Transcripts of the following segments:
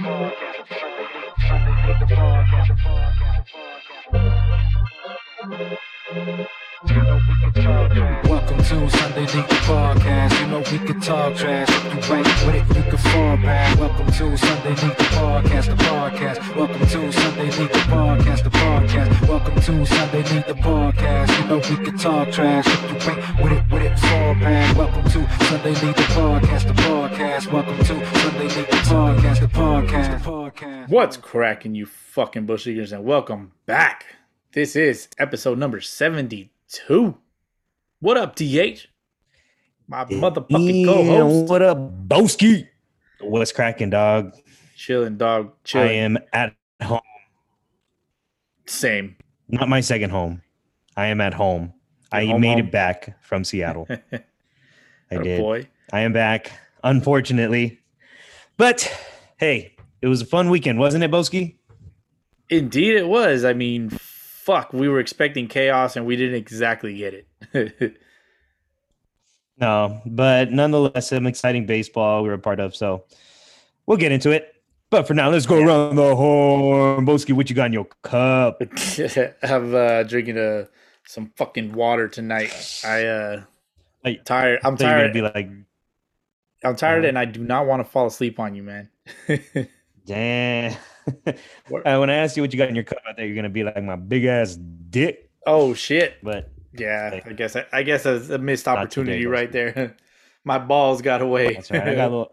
Welcome to Sunday League Podcast. You know we can talk trash. If you ain't with it, you can fall back. Welcome to Sunday League Podcast, the podcast. Welcome to Sunday League podcast. Sunday League the Podcast. You know we can talk trash. If you ain't with it, with it, fall back. Welcome to Sunday League the Podcast, the podcast. Welcome to Sunday League the Podcast, the podcast, the podcast. What's cracking, you fucking bush eaters, and welcome back. This is episode number 72. What up, DH? My motherfucking co Yeah, host. What up, Boski? What's cracking, dog? Chilling, dog. I am at home. Same. Not my second home. I am at home. I home, made home? it back from Seattle. I Atta did. Boy. I am back, unfortunately. But hey, it was a fun weekend, wasn't it, Boski? Indeed, it was. I mean, fuck. We were expecting chaos and we didn't exactly get it. No, but nonetheless, some exciting baseball we were a part of. So we'll get into it. But for now, let's go around the horn. Boski, what you got in your cup? I'm uh, drinking uh, some fucking water tonight. I uh, Hey, tired. I'm tired. be like, I'm tired, Uh-huh. and I do not want to fall asleep on you, man. Damn. Uh, when I asked you what you got in your cup, I thought you're gonna be like my big ass dick. oh shit. But Yeah, Hey. I guess I, I guess that's a missed opportunity today, right there. My balls got away. that's right. I got a little.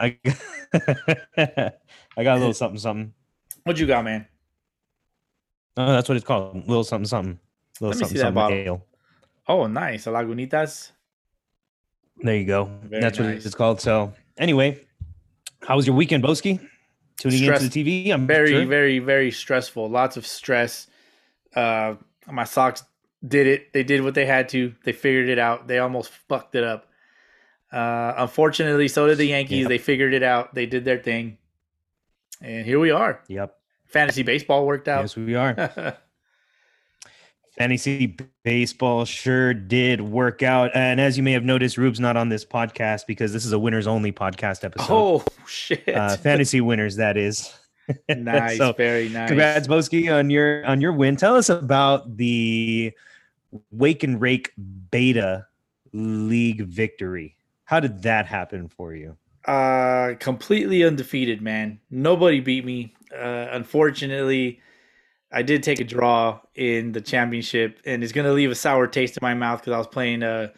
I, I got a little something something. what you got, man? Oh, that's what it's called. Little something something. Little Let me something see that something bottle. ale. Oh, nice. A Lagunitas. There you go. Very that's what it's called. So anyway, how was your weekend, Boski? Tuning Stress- into the TV. I'm Very, sure. very, very stressful. Lots of stress. Uh, my Sox did it. They did what they had to. They figured it out. They almost fucked it up. Uh, unfortunately, so did the Yankees. Yep. They figured it out. They did their thing, and here we are. Yep. Fantasy baseball worked out. Yes, we are. Fantasy baseball sure did work out. And as you may have noticed, Rube's not on this podcast because this is a winners only podcast episode. oh shit! uh, fantasy winners, that is. nice, so, very nice. Congrats, Boski, on your on your win. Tell us about the Wake and Rake Beta League victory. How did that happen for you? Uh, completely undefeated, man. Nobody beat me. Uh, unfortunately, I did take a draw in the championship, and it's gonna leave a sour taste in my mouth because I was playing uh,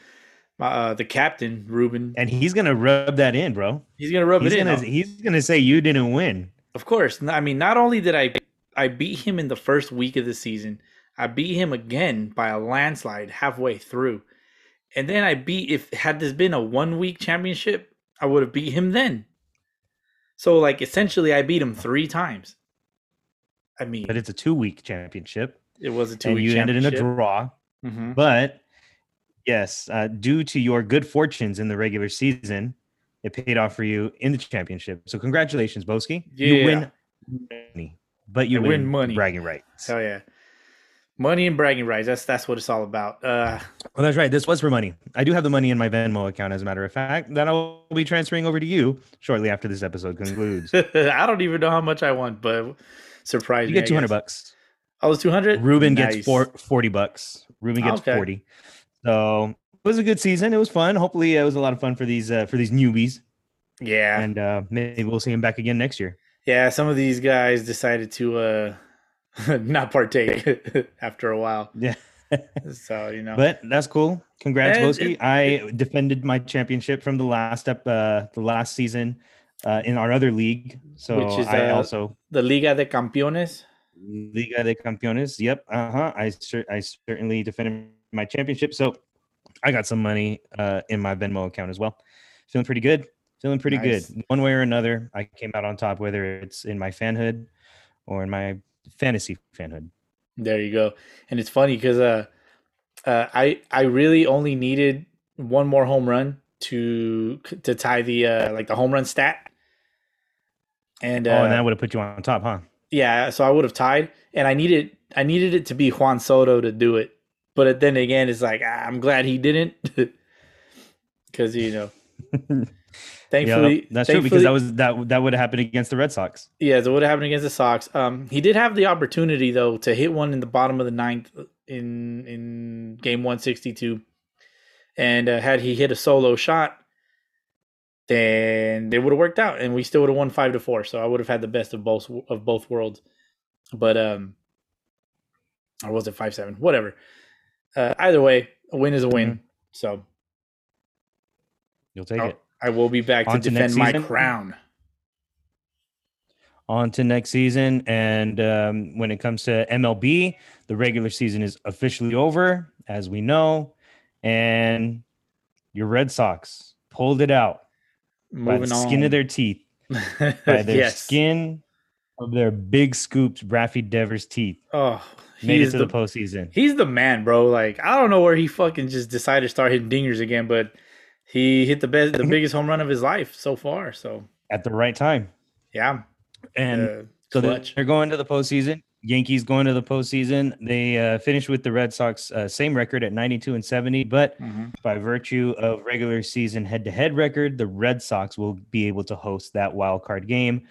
my, uh, the captain Ruben. And he's gonna rub that in, bro. He's gonna rub He's it in. gonna he's gonna say you didn't win. Of course. I mean, not only did I I beat him in the first week of the season, I beat him again by a landslide halfway through. And then I beat if had this been a one week championship, I would have beat him then. So like essentially I beat him 3 times. I mean, But it's a two week championship, it was a two week you ended in a draw. Mhm. But yes, uh, due to your good fortunes in the regular season, it paid off for you in the championship. So congratulations, Boski. You Yeah. win money, but you win, win money. bragging rights. Hell yeah. Money and bragging rights. That's that's what it's all about. Uh Well, that's right. This was for money. I do have the money in my Venmo account, as a matter of fact, that I'll be transferring over to you shortly after this episode concludes. I don't even know how much I want, but surprise you me. get two hundred bucks. I was 200. Ruben Nice. gets four, 40 bucks. Ruben gets Okay. 40. So it was a good season. It was fun. Hopefully it was a lot of fun for these uh, for these newbies. Yeah. And uh, maybe we'll see him back again next year. Yeah, some of these guys decided to uh not partake after a while. Yeah. So, you know. But that's cool. Congrats, Boski. I defended my championship from the last step uh the last season uh in our other league. So Which is, I uh, also the Liga de Campeones. Liga de Campeones. Yep. Uh-huh. I cer- I certainly defended my championship. So I got some money uh in my Venmo account as well. Feeling pretty good. Feeling pretty Nice. good. One way or another, I came out on top, whether it's in my fanhood or in my fantasy fanhood. There you go. And it's funny because uh, uh, I I really only needed one more home run to to tie the uh, like the home run stat. And uh, oh, and that would have put you on top, huh? yeah, so I would have tied, and I needed I needed it to be Juan Soto to do it. But then again, it's like ah, I'm glad he didn't, because you know Thankfully, Yep, that's true because that was that that would have happened against the Red Sox. Yeah, that would have happened against the Sox? Um, he did have the opportunity though to hit one in the bottom of the ninth in in game one sixty two, and uh, had he hit a solo shot, then it would have worked out, and we still would have won five to four. So I would have had the best of both of both worlds. But um, or was it five seven? Whatever. Uh, either way, a win is a win. So You'll take Oh, it. I will be back to to defend my crown. on to next season. And um, when it comes to MLB, the regular season is officially over, as we know. And your Red Sox pulled it out by Moving the on. skin of their teeth, by their yes. skin of their big scoops, Raffy Devers' teeth. Oh, Made it to the, the, postseason. he's the man, bro. Like I don't know where he fucking just decided to start hitting dingers again, but he hit the best, the biggest home run of his life so far. So at the right time. yeah, And uh, So they're, they're going to the postseason. Yankees going to the postseason. They uh, finished with the Red Sox uh, same record at 92 and 70, but Mhm. by virtue of regular season head-to-head record, the Red Sox will be able to host that wild card game,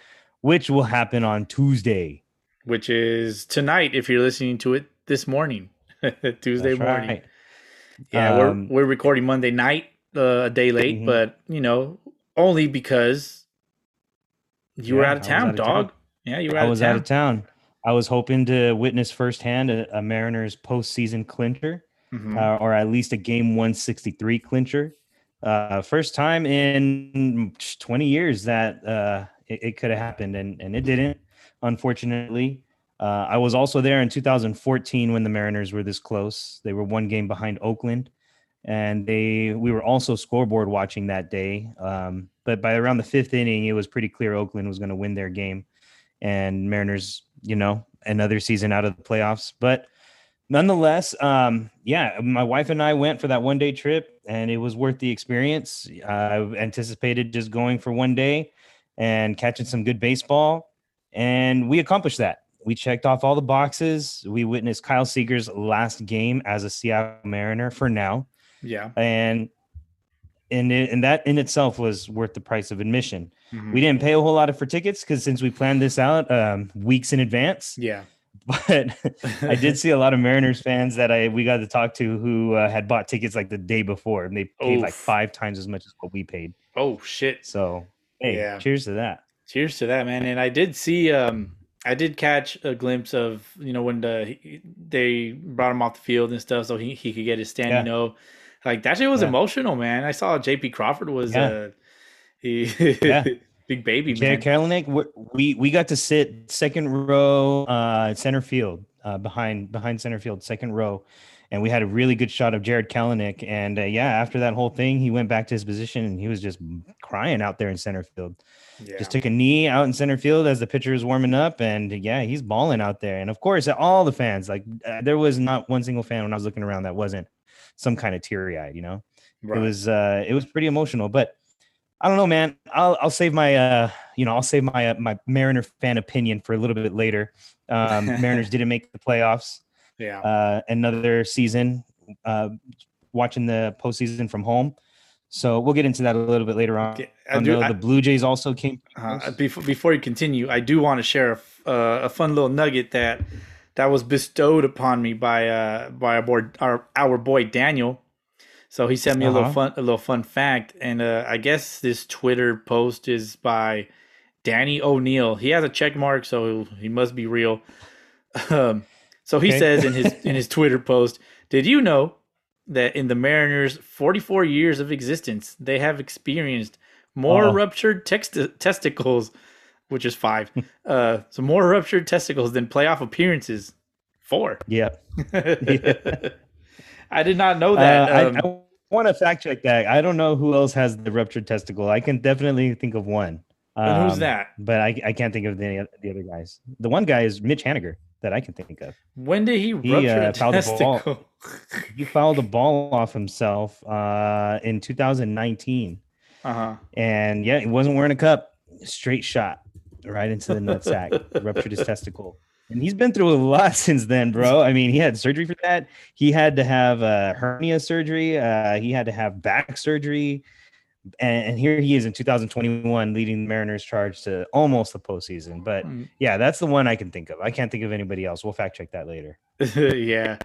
which will happen on Tuesday. which is tonight if you're listening to it this morning, Tuesday That's morning. right. Yeah, Um, we're we're recording Monday night, uh, a day late, Mhm. but you know, only because you were out of town, out of dog. town. Yeah, you were I out was of town. out of town. I was hoping to witness firsthand a, a Mariners postseason clincher. Mhm. uh, or at least a game 163 clincher. Uh, first time in 20 years that uh, it, it could have happened, and, and it didn't, unfortunately. Uh, I was also there in 2014 when the Mariners were this close. They were one game behind Oakland, and they we were also scoreboard watching that day. Um, but by around the fifth inning, it was pretty clear Oakland was going to win their game, and Mariners, you know, another season out of the playoffs. But nonetheless, um, yeah, my wife and I went for that one day trip, and it was worth the experience. I anticipated just going for one day and catching some good baseball, and we accomplished that. We checked off all the boxes. We witnessed Kyle Seager's last game as a Seattle Mariner for now, Yeah. and and it, and that in itself was worth the price of admission. Mhm. We didn't pay a whole lot of for tickets because since we planned this out um, weeks in advance, yeah. but I did see a lot of Mariners fans that I we got to talk to who uh, had bought tickets like the day before, and they paid like five times as much as what we paid. oh shit. So, hey, Yeah. cheers to that. Cheers to that, man. And I did see, um, I did catch a glimpse of, you know, when the they brought him off the field and stuff, so he, he could get his standing Yeah. O. Like that shit was Yeah. emotional, man. I saw J.P. Crawford was, Yeah. uh, he, Yeah. big baby, Jarred man. Kelenic, we- we we got to sit second row, uh, center field, uh, behind behind center field, second row, and we had a really good shot of Jarred Kelenic. And uh, yeah, after that whole thing, he went back to his position and he was just crying out there in center field. Yeah. just took a knee out in center field as the pitcher was warming up and yeah he's balling out there and of course all the fans like uh, there was not one single fan when i was looking around that wasn't some kind of teary-eyed you know Right. it was uh it was pretty emotional but i don't know man i'll i'll save my uh you know i'll save my uh, my mariner fan opinion for a little bit later um mariners didn't make the playoffs yeah. uh another season uh watching the postseason from home so we'll get into that a little bit later on I do, I- the Blue Jays also came. Uh, before before you continue, I do want to share a, uh, a fun little nugget that that was bestowed upon me by uh by our boy our our boy Daniel. So he sent me a little Uh-huh. fun a little fun fact, and uh, I guess this Twitter post is by Danny O'Neill. He has a check mark, so he must be real. Um, so he Okay. says in his in his Twitter post, "Did you know that in the Mariners' 44 years of existence, they have experienced more Uh-oh. ruptured text- testicles, which is five, uh, so more ruptured testicles than playoff appearances. Four. yeah. I did not know that. Uh, um, I, I want to fact check that. I don't know who else has the ruptured testicle. I can definitely think of one. and who's Um, that? But I, I can't think of the, the other guys. The one guy is Mitch Haniger that I can think of. When did he he, rupture uh, the ball. testicle? He fouled the ball off himself uh, in 2019. uh-huh. And yeah, he wasn't wearing a cup. Straight shot right into the nutsack, ruptured his testicle. And he's been through a lot since then, bro. I mean, he had surgery for that. He had to have uh, hernia surgery. Uh, he had to have back surgery. and, and here he is in 2021 leading the Mariners charge to almost the postseason. But Mm. yeah, that's the one I can think of. I can't think of anybody else. We'll fact check that later. yeah.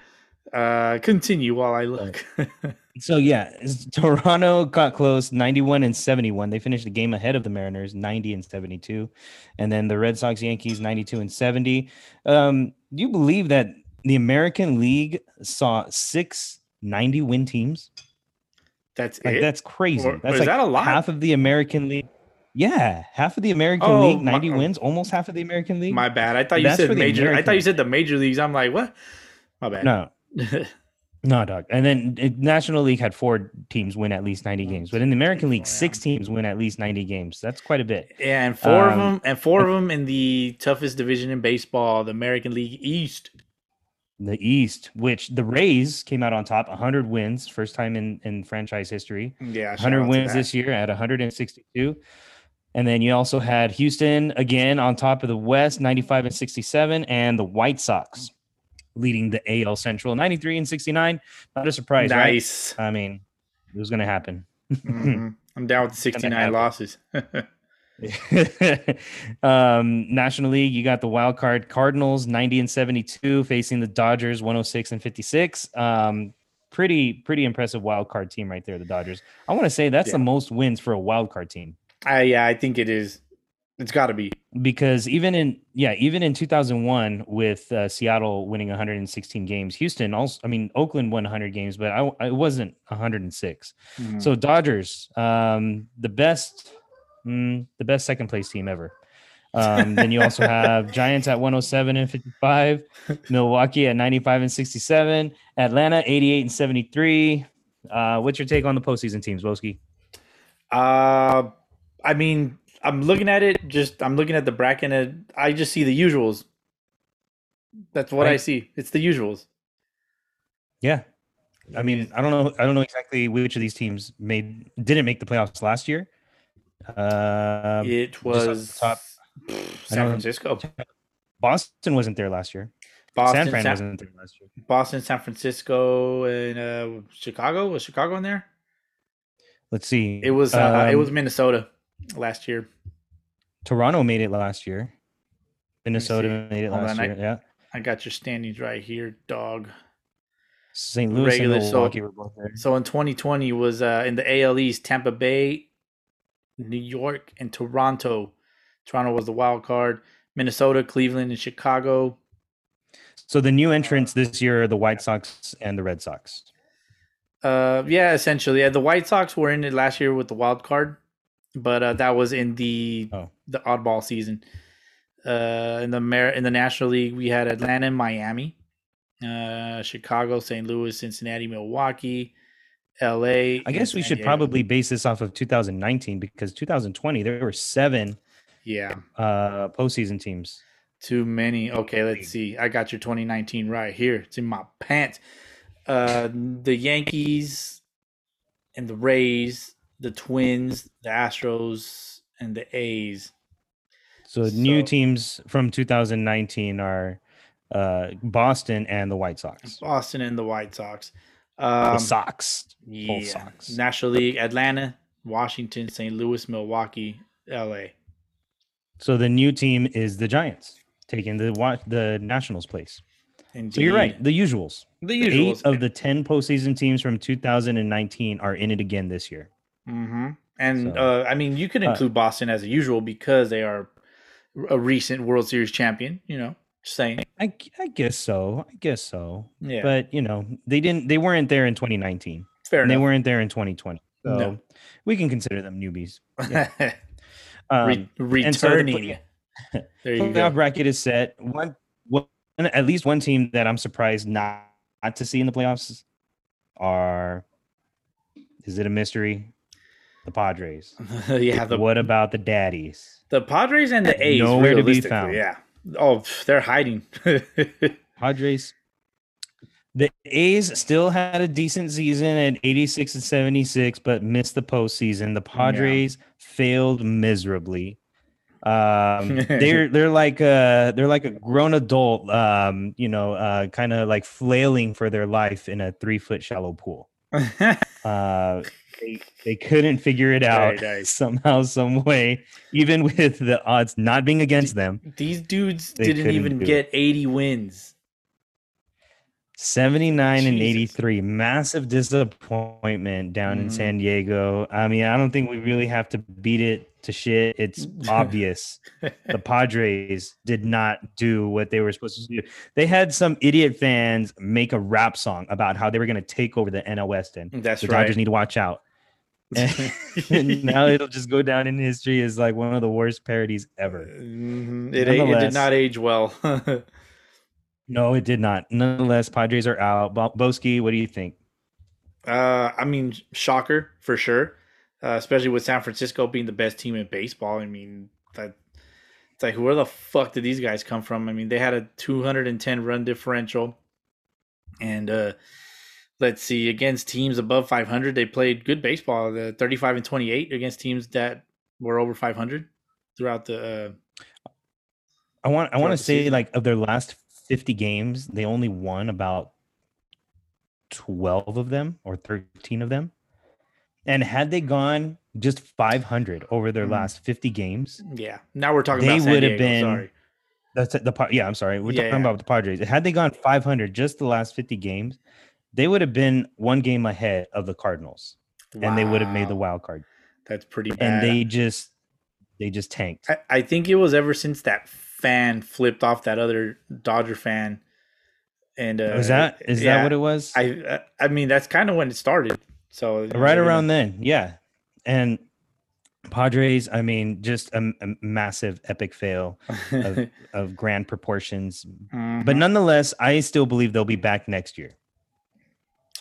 Uh, continue while I look. So yeah, Toronto got close, 91 and 71. They finished the game ahead of the Mariners, 90 and 72. And then the Red Sox, Yankees, 92 and 70. Um, do you believe that the American League saw six 90 win teams? That's Like that's crazy. Or- that's is like that a lot? half of the American League. Yeah, half of the American Oh, League, my- 90 wins, almost half of the American League. My bad. I thought you That's said major. I thought you said the major leagues. I'm like, what? My bad. no, no, dog. And then uh, National League had four teams win at least 90 games, but in the American League, six teams win at least 90 games. That's quite a bit. Yeah, and four of Um, them, and four of them in the toughest division in baseball, the American League East. The East, which the Rays came out on top, 100 wins, first time in, in franchise history. Yeah, 100 wins this year at 162. And then you also had Houston again on top of the West, 95 and 67, and the White Sox leading the AL Central, 93 and 69. Not a surprise, Nice. right? I mean, it was going to happen. Mhm. I'm down with the 69 losses. um, National League, you got the wild card Cardinals 90 and 72 facing the Dodgers 106 and 56. Um, pretty pretty impressive wild card team right there, the Dodgers. I want to say that's the most wins for a wild card team I, yeah, I think it is. It's got to be. because even in yeah even in 2001 with uh, Seattle winning 116 games, Houston also I mean Oakland won 100 games, but I, I wasn't 106. Mhm. So Dodgers, um, the best, mm, the best second place team ever. Um, then you also have Giants at 107 and 55, Milwaukee at 95 and 67, Atlanta 88 and 73. Uh, what's your take on the postseason teams, Boski? Uh, I mean, I'm looking at it. Just I'm looking at the bracket, and I just see the usuals. That's what I see. It's the usuals. Yeah, I mean, I don't know, I don't know exactly which of these teams made didn't make the playoffs last year. Um, it was top, San Francisco, Boston wasn't there last year. Boston, San Fran San, wasn't there last year. Boston, San Francisco, and uh, Chicago. Was Chicago in there? Let's see. It was. Uh, it Um, was Minnesota last year. Toronto made it last year. Minnesota made it Hold last on, I- year. yeah. I got your standings right here, dog. St. Louis Regular, and so- were both there. So in 2020 was uh, in the AL East, Tampa Bay, New York, and Toronto. Toronto was the wild card. Minnesota, Cleveland, and Chicago. So the new entrants this year are the White Sox and the Red Sox. Uh, yeah, essentially, yeah, the White Sox were in it last year with the wild card, but uh, that was in the Oh. the oddball season. Uh, in the Mer- in the National League, we had Atlanta, and Miami, uh, Chicago, St. Louis, Cincinnati, Milwaukee, L.A. I guess we should probably base this off of 2019 because 2020 there were seven yeah. uh postseason teams. Too many. Okay, let's see. I got your 2019 right here. It's in my pants. Uh, the Yankees and the Rays, the Twins, the Astros, and the A's. So, new teams from 2019 are uh Boston and the White Sox. Boston and the White Sox. the Um, Sox. yeah. Sox. National League: Atlanta, Washington, St. Louis, Milwaukee, L.A. So the new team is the Giants taking the the Nationals place. Indeed. So you're right. The usuals. The usuals. Eight of the 10 postseason teams from 2019 are in it again this year. Hmm And So- uh, I mean, you could Uh, include Boston as usual because they are a recent World Series champion. You know, saying. I, I guess so. I guess so. Yeah, But you know, they didn't. They weren't there in 2019, fair and they weren't there in 2020. So No. we can consider them newbies. Re- Um, and so the returning. there you playoff go. bracket is set. One, one, at least one team that I'm surprised not, not to see in the playoffs are. Is it a mystery? The Padres. yeah, the what about the Daddies? the Padres and the A's. Nowhere to be found. Yeah. Oh, they're hiding. Padres. The A's still had a decent season at 86 and 76, but missed the postseason. The Padres failed miserably. Um, they're they're like a they're like a grown adult, um, you know, uh, kind of like flailing for their life in a three foot shallow pool. Uh, they, they couldn't figure it out nice. somehow, some way, even with the odds not being against them. These dudes didn't even do it. get 80 wins. 79 and 83 massive disappointment down in Mhm. san diego i mean i don't think we really have to beat it to shit it's obvious the padres did not do what they were supposed to do they had some idiot fans make a rap song about how they were going to take over the nl west end That's the right. dodgers need to watch out and now it'll just go down in history as like one of the worst parodies ever Mhm. It, it did not age well. No it did not nonetheless padres are out Bo- boski what do you think Uh, I mean, shocker for sure, uh, especially with San Francisco being the best team in baseball. I mean, that it's like where the fuck did these guys come from? I mean, they had a 210 run differential, and uh, let's see, against teams above 500, they played good baseball. The 35 and 28 against teams that were over 500 throughout the. Uh, I want I want to say like of their last 50 games, they only won about 12 of them or 13 of them. And had they gone just 500 over their Mhm. last 50 games, yeah, now we're talking They would have been- Sorry. that's the Pa- yeah, I'm sorry. We're Yeah, talking yeah. about the Padres. Had they gone 500 just the last 50 games, they would have been one game ahead of the Cardinals and they would have made the wild card. That's pretty bad. And they just they just tanked. I, I think it was ever since that fan flipped off that other Dodger fan, and uh, is that is that what it was? I I mean that's kind of when it started. So right around then yeah and padres i mean just a, a massive epic fail of, of grand proportions but Mhm. nonetheless i still believe they'll be back next year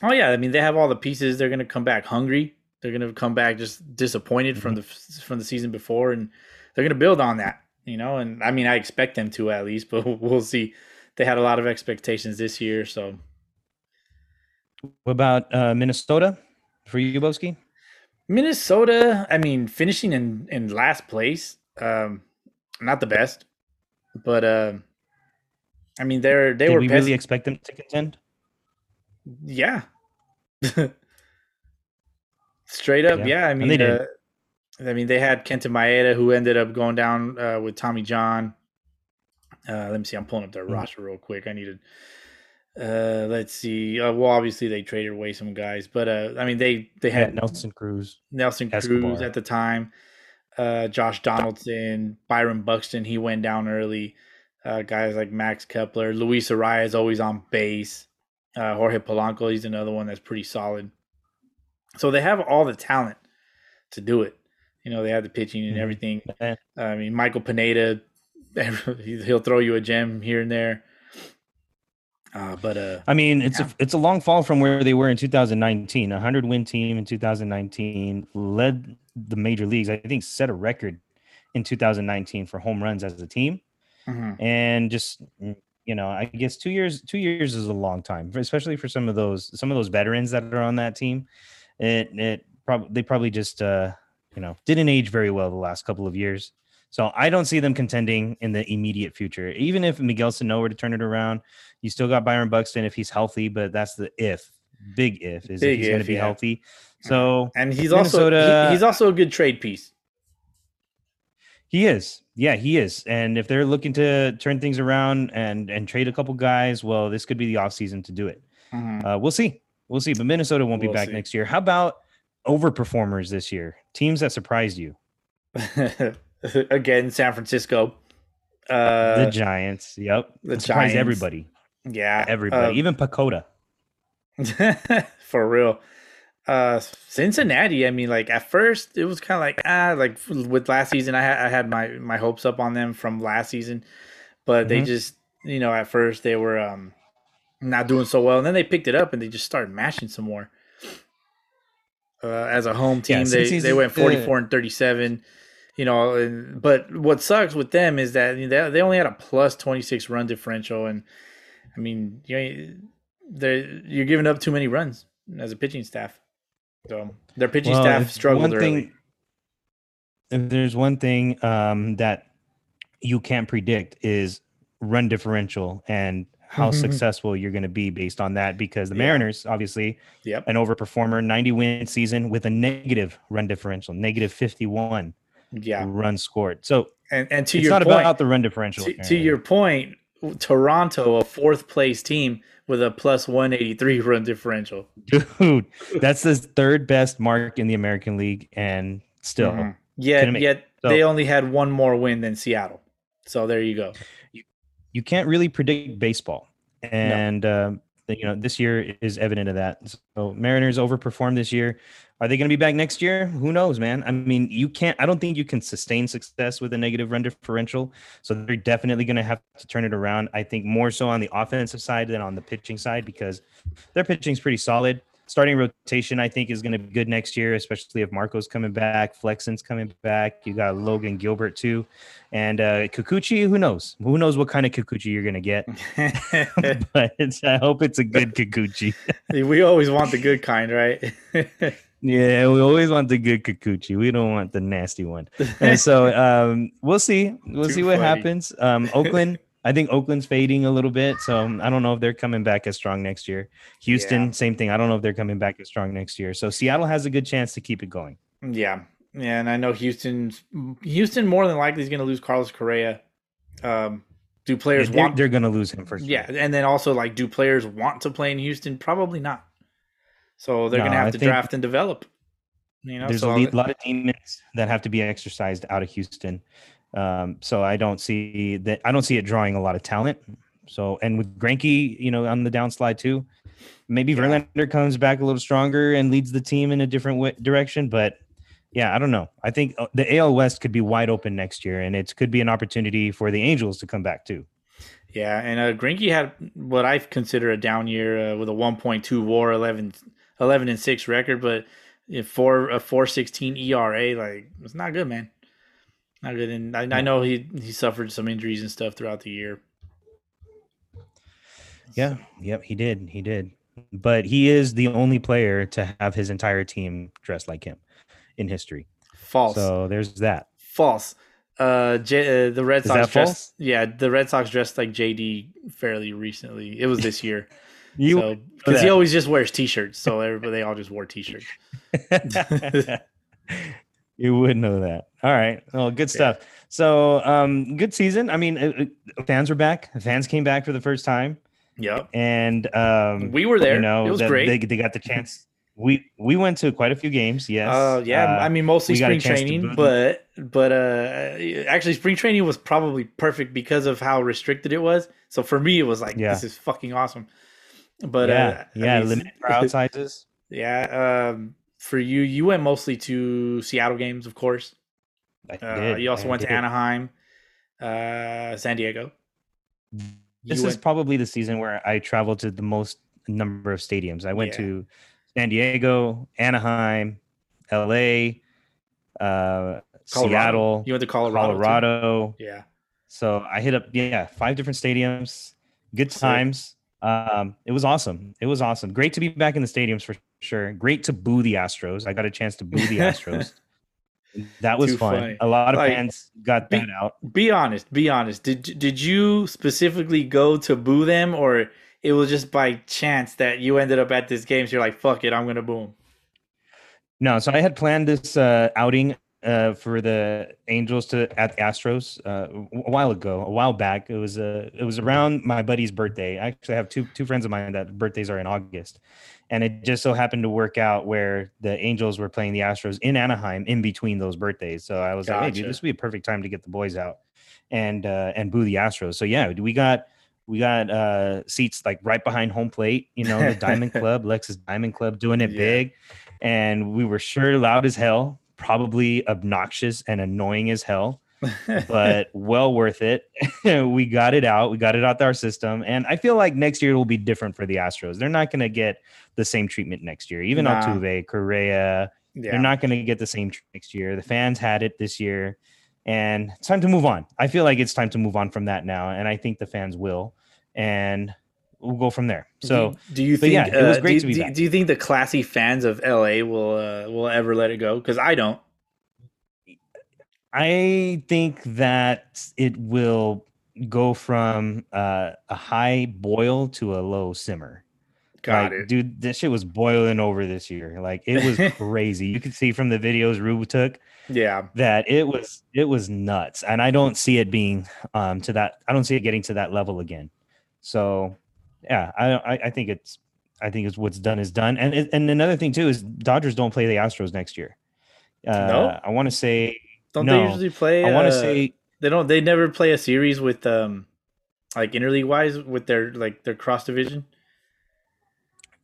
oh yeah, I mean they have all the pieces. They're gonna come back hungry. They're gonna come back just disappointed from the from the season before, and they're gonna build on that. You know, and I mean I expect them to at least, but we'll see. They had a lot of expectations this year, so what about uh, minnesota for you Boski? Minnesota, I mean, finishing in in last place, um, not the best, but uh, I mean, they're they did were we best. really expect them to contend yeah, straight up, Yeah. yeah. I mean, uh. I mean, they had Kenta Maeda who ended up going down uh, with Tommy John. Uh, let me see. I'm pulling up their Mhm. roster real quick. I needed. Uh, let's see. Uh, well, obviously they traded away some guys, but uh, I mean, they they yeah, had nelson cruz Nelson Cruz at the time, uh, Josh Donaldson, Byron Buxton, he went down early. Uh, guys like Max Kepler, Luis Arraez is always on base. Uh, Jorge Polanco, he's another one that's pretty solid. So they have all the talent to do it. You know, they have the pitching and Mhm. everything. I mean, Michael Pineda, he'll throw you a gem here and there. Uh, but uh, I mean, it's Yeah. a it's a long fall from where they were in 2019. A hundred win team in 2019 led the major leagues. I think set a record in 2019 for home runs as a team. mhm. and just you know i guess two years two years is a long time especially for some of those some of those veterans that are on that team it it probably they probably just uh you know didn't age very well the last couple of years so i don't see them contending in the immediate future even if miguel sano were to turn it around you still got byron buxton if he's healthy but that's the if big if is Big if he's going to be yeah. healthy so and he's also he- he's also a good trade piece. He is. Yeah, he is. And if they're looking to turn things around and and trade a couple guys, well, this could be the offseason to do it. Mhm. Uh, we'll see. We'll see. But Minnesota won't We'll be back see. next year. How about overperformers this year? Teams that surprised you. Again, San Francisco. Uh, the Giants. Yep. the surprised Giants. everybody. yeah, Everybody. Even Pacoda. uh, for real. Uh, Cincinnati. I mean, like at first it was kind of like ah, like with last season, I had I had my my hopes up on them from last season, but they Mhm. just you know at first they were um not doing so well, and then they picked it up and they just started mashing some more. Uh, as a home Yeah, team, they they he's- went uh, forty four and thirty seven. You know, and, but what sucks with them is that you know, they they only had a plus twenty six run differential, and I mean, you they you're giving up too many runs as a pitching staff. So their pitching Well, staff struggled one early. thing- If there's one thing um, that you can't predict is run differential and how successful you're going to be based on that because the Yeah. Mariners, obviously, Yep. an overperformer, 90 win season with a negative run differential, negative 51 Yeah. runs scored. So And and to it's your not point, about the run differential. to, to your point, Toronto, a fourth place team with a plus 183 run differential. dude, that's the third best mark in the American League, and still, Mhm. Yet, yet so- they only had one more win than Seattle. So there you go. You can't really predict baseball, and um, the- you know this year is evident of that. So Mariners overperformed this year. Are they going to be back next year? Who knows, man? I mean, you can't. I don't think you can sustain success with a negative run differential. So they're definitely going to have to turn it around. I think more so on the offensive side than on the pitching side because their pitching's pretty solid. Starting rotation, I think, is going to be good next year, especially if Marco's coming back, Flexen's coming back. You got Logan Gilbert too, and uh, Kikuchi. Who knows? Who knows what kind of Kikuchi you're going to get? but I hope it's a good Kikuchi. we always want the good kind, right? Yeah, we always want the good Kikuchi. We don't want the nasty one. And so um, we'll see. We'll Too see what funny. happens. Um, Oakland, I think Oakland's fading a little bit. So um, I don't know if they're coming back as strong next year. Houston, Yeah. same thing. I don't know if they're coming back as strong next year. So Seattle has a good chance to keep it going. yeah. Yeah, and I know Houston's Houston more than likely is going to lose Carlos Correa. Um, do players they're, want they're going to lose him for sure. Yeah, and then also like, do players want to play in Houston? Probably not. So they're No, gonna have I to draft and develop. You know, There's so a lot of demons that have to be exercised out of Houston. Um, so I don't see that. I don't see it drawing a lot of talent. So and with Greinke, you know, on the downslide too, maybe Verlander comes back a little stronger and leads the team in a different w- direction. But yeah, I don't know. I think uh, the AL West could be wide open next year, and it could be an opportunity for the Angels to come back too. yeah, and uh, Greinke had what I consider a down year uh, with a 1.2 WAR, 11, 11 and six record, but if for a 4.16 ERA, like it's not good, man. Good, and I, I know he he suffered some injuries and stuff throughout the year. Yeah, yep, he did. He did. But he is the only player to have his entire team dressed like him in history. False. So there's that. False. Uh, J- uh, the Red Sox dressed. false? Yeah, the Red Sox dressed like JD fairly recently. It was this year. You so because he always just wears T-shirts, so everybody they all just wore T-shirts. you would know that. All right. Well, good stuff. So, um, good season. I mean, uh, uh, fans were back. Fans came back for the first time, Yep, and um, we were there. you know, it was that great. They, they got the chance. We we went to quite a few games. Yes. Uh, yeah, Uh, I mean mostly we spring training, but but uh, actually spring training was probably perfect because of how restricted it was. So for me, it was like Yeah. this is fucking awesome. But yeah, uh, I yeah. mean, limited crowd sizes. yeah. Um, for you, you went mostly to Seattle games, of course. I Uh, did, you also I went to. Anaheim, uh, San Diego. This You is went- probably the season where I traveled to the most number of stadiums. I went Yeah. to San Diego, Anaheim, L.A., uh, Colorado. Seattle, You went to Colorado. too? Colorado. Yeah. So I hit up, yeah, five different stadiums. Good times. Um, it was awesome. It was awesome. Great to be back in the stadiums for sure. Great to boo the Astros. I got a chance to boo the Astros. that was fun. funny. A lot of Like, fans got be- that out. Be honest. Be honest. Did did you specifically go to boo them, or it was just by chance that you ended up at this game? So you're like, "Fuck it, I'm gonna boo 'em." No, so I had planned this uh, outing uh, for the Angels to at the Astros uh, a while ago, a while back. It was uh, it was around my buddy's birthday. I actually have two two friends of mine that birthdays are in August, and it just so happened to work out where the Angels were playing the Astros in Anaheim in between those birthdays. So I was like, hey, dude, this would be a perfect time to get the boys out and uh, and boo the Astros. So yeah, we got. We got uh, seats like right behind home plate, you know, the Diamond Club, Lexus Diamond Club, doing it Yeah. big and we were sure loud as hell, probably obnoxious and annoying as hell, but well worth it. we got it out. We got it out to our system, and I feel like next year will be different for the Astros. They're not going to get the same treatment next year. Even Nah. Altuve, Correa, yeah. they're not going to get the same treatment next year. The fans had it this year, and it's time to move on. I feel like it's time to move on from that now, and I think the fans will, and we'll go from there. So. do, you think? yeah, it was uh, great do, to be do, back. do you think the classy fans of LA will uh, will ever let it go? Because I don't. I think that it will go from uh, a high boil to a low simmer. Got like, it. dude. This shit was boiling over this year. Like it was crazy. You could see from the videos Rubu took Yeah. that it was it was nuts, and I don't see it being um to that. I don't see it getting to that level again. So, yeah, I I, I think it's I think it's what's done is done. And and another thing too is Dodgers don't play the Astros next year. Uh, No? I want to say Don't No. they usually play? I want to uh, say they don't. They never play a series with um, like interleague wise with their like their cross division.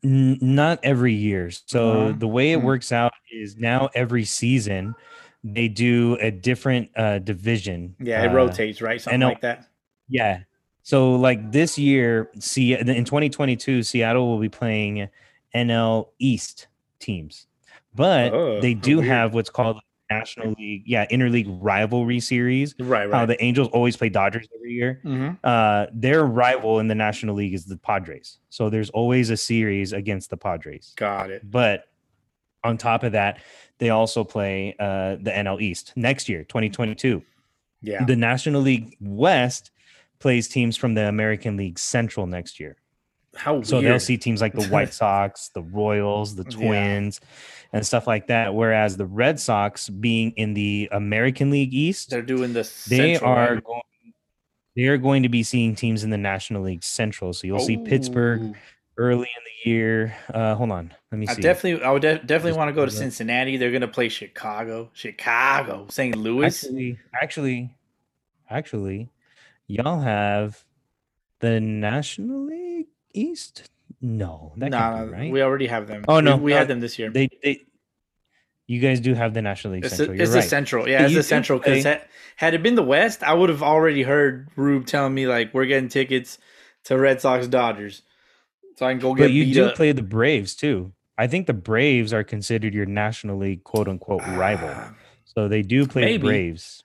N- not every year. So Uh-huh. the way it Hmm. works out is now every season they do a different uh division. Yeah, it Uh, rotates, right? Something like that. Yeah. So like this year, see in 2022, Seattle will be playing NL East teams, but Oh, they do weird. have what's called National League, yeah, interleague rivalry series. Right, How right. the Angels always play Dodgers every year. mm-hmm. Uh, their rival in the National League is the Padres. So there's always a series against the Padres. Got it. But on top of that, they also play uh, the NL East next year, 2022. Yeah. The National League West plays teams from the American League Central next year. How So weird. they'll see teams like the White Sox, the Royals, the Yeah. Twins, and stuff like that. Whereas the Red Sox, being in the American League East, They're doing the. they Central, are right? going. They are going to be seeing teams in the National League Central. So you'll see Pittsburgh early in the year. Uh, hold on, let me I see. definitely, I would de- definitely Just want to go to pull it up. Cincinnati. They're gonna play Chicago, Chicago, St. Louis. Actually, actually, actually, y'all have the National League East. No, that Nah, can't be right. we already have them. Oh, no, we, no, had them this year. they, they, you guys do have the National League It's, Central. the, You're it's the right. Central. Yeah, it's you the Central. Because had, it been the West, I would have already heard Rube telling me like we're getting tickets to Red Sox Dodgers, so I can go get but you do up. play the Braves too. I think the Braves are considered your National League quote unquote rival. Ah, So they do play maybe. the Braves.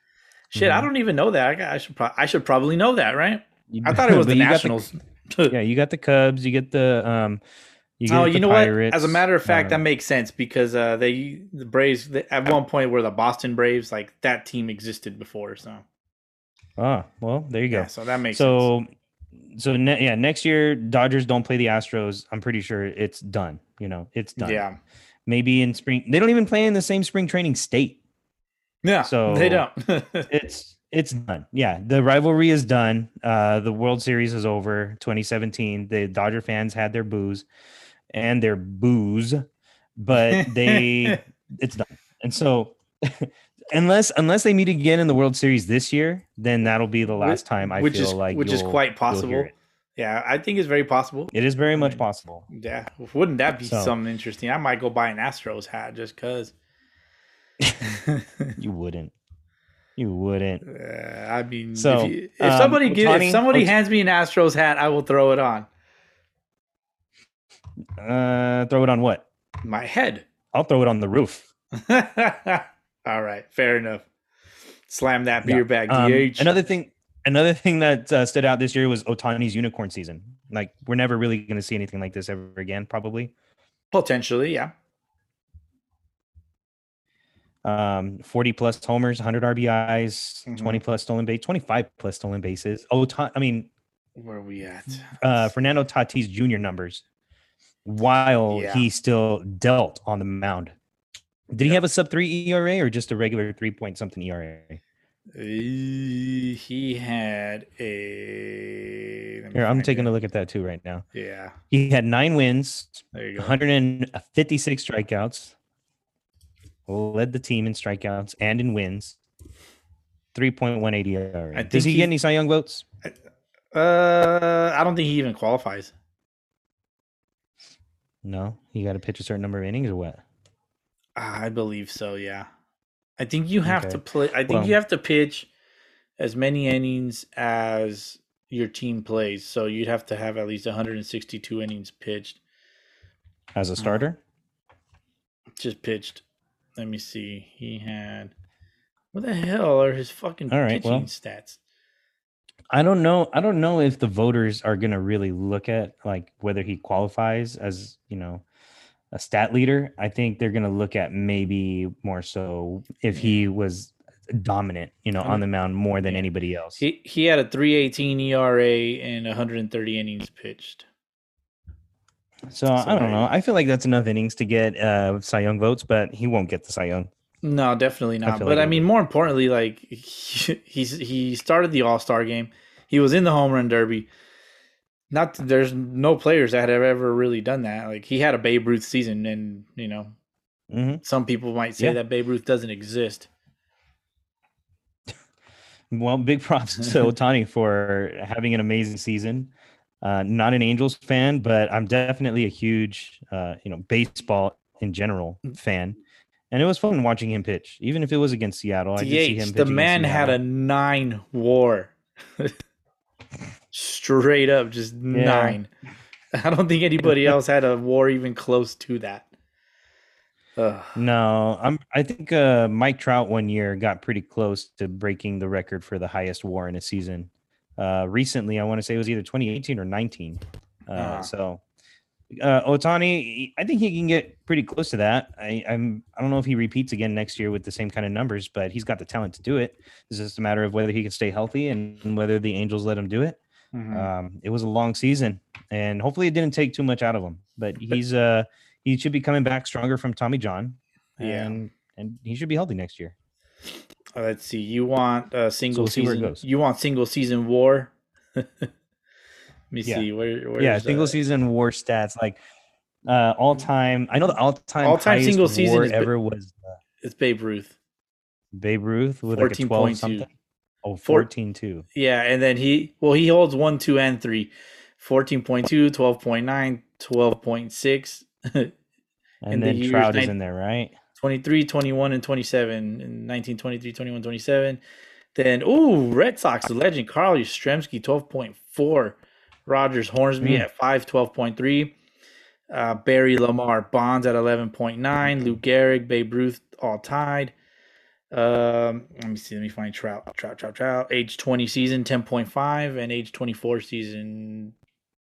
Shit, I Mhm. don't even know that. I, I should. Pro- I should probably know that, right? I thought it was the Nationals. yeah, you got the Cubs. You get the um. You get oh, the you know Pirates, what? As a matter of fact, uh, that makes sense because uh, they the Braves they, at one point were the Boston Braves. Like that team existed before, so Ah, well, there you go. yeah. So that makes sense. so so ne- yeah next year dodgers don't play the astros i'm pretty sure it's done you know it's done Yeah, maybe in spring they don't even play in the same spring training state yeah. So- they don't. it's it's done yeah the rivalry is done uh the world series is over 2017 the dodger fans had their booze and their booze but they it's done and so unless unless they meet again in the world series this year then that'll be the last time i which feel is like which is quite possible. Yeah, I think it's very possible. It is very much possible. Yeah, wouldn't that be So- something interesting? I might go buy an Astros hat just cause. You wouldn't. You wouldn't. Uh, I mean, So, if, you, if um, somebody give, if somebody hands me an Astros hat, I will throw it on Uh, throw it on what? my head. I'll throw it on the roof. All right, fair enough. Slam that beer Yeah. bag, Um, DH. another thing, another thing that uh, stood out this year was Ohtani's unicorn season. Like we're never really going to see anything like this ever again, probably. Potentially, yeah. Um, 40 plus homers, 100 RBIs, Mhm. 20 plus stolen base, 25 plus stolen bases. Ohtani, I mean, Where are we at? uh, Fernando Tatis Jr. numbers while Yeah. he still dealt on the mound. Did he have a sub three ERA or just a regular three point something ERA? Uh, he had a. Here, I'm taking it. a look at that too right now. Yeah, He had nine wins, there you go. 156 strikeouts, led the team in strikeouts and in wins. 3.18 ERA. Does he he- get any Cy Young votes? Uh, I don't think he even qualifies. No. He got to pitch a certain number of innings or what? I believe so. Yeah, I think you have to play. I think Well- you have to pitch as many innings as your team plays. So you'd have to have at least 162 innings pitched. As a starter? Just pitched. Let me see. He had. What the hell are his fucking All right, pitching well. stats? I don't know. I don't know if the voters are going to really look at like whether he qualifies as, you know, a stat leader. I think they're going to look at maybe more so if he was dominant, you know, on mm. the mound more than anybody else. He he had a 318 ERA and 130 innings pitched. So So I don't know. I feel like that's enough innings to get uh, Cy Young votes, but he won't get the Cy Young. No, definitely not. feel But like I mean, more importantly, like he, he's he started the All Star game. He was in the home run derby. Not there's no players that have ever really done that. Like he had a Babe Ruth season, and you know hmm some people might say Yeah. that Babe Ruth doesn't exist. Well, big props to Ohtani for having an amazing season. Uh, not an Angels fan, but I'm definitely a huge, uh, you know, baseball in general fan. And it was fun watching him pitch, even if it was against Seattle. I did see him the man had a nine WAR, straight up, just nine. I don't think anybody else had a WAR even close to that. Ugh. No, I'm. I think uh, Mike Trout one year got pretty close to breaking the record for the highest WAR in a season. Uh, recently, I want to say it was either 2018 or 19. Uh, Ah. So, uh, Ohtani, I think he can get pretty close to that. I, I'm. I don't know if he repeats again next year with the same kind of numbers, but he's got the talent to do it. It's just a matter of whether he can stay healthy and, whether the Angels let him do it. Mhm. Um, it was a long season, and hopefully, it didn't take too much out of him. But he's uh he should be coming back stronger from Tommy John, Yeah. and and he should be healthy next year. Uh, Let's see. You want a single we'll where it season? You want single season war? Let me Yeah. see. Where? Where's yeah, single uh, season WAR stats like uh all time. I know the all time All-time highest single season is Ba- ever was uh, It's Babe Ruth. Babe Ruth with like a 12 14.2. something. Oh, Four- 14 2. Yeah, and then he well he holds one, two, and three. 14.2, 12.9, 12.6, And the then years Trout is in there, right? 23, 21, and 27 in 1923, 21, 27. Then, ooh, Red Sox the legend Carl Yastrzemski, 12.4. Rogers Hornsby Mm. at 5, 12.3. Uh, Barry Lamar Bonds at 11.9. Lou Gehrig, Babe Ruth, all tied. Um, let me see. Let me find Trout. Trout, Trout, Trout. Age 20 season, 10.5. And age 24 season,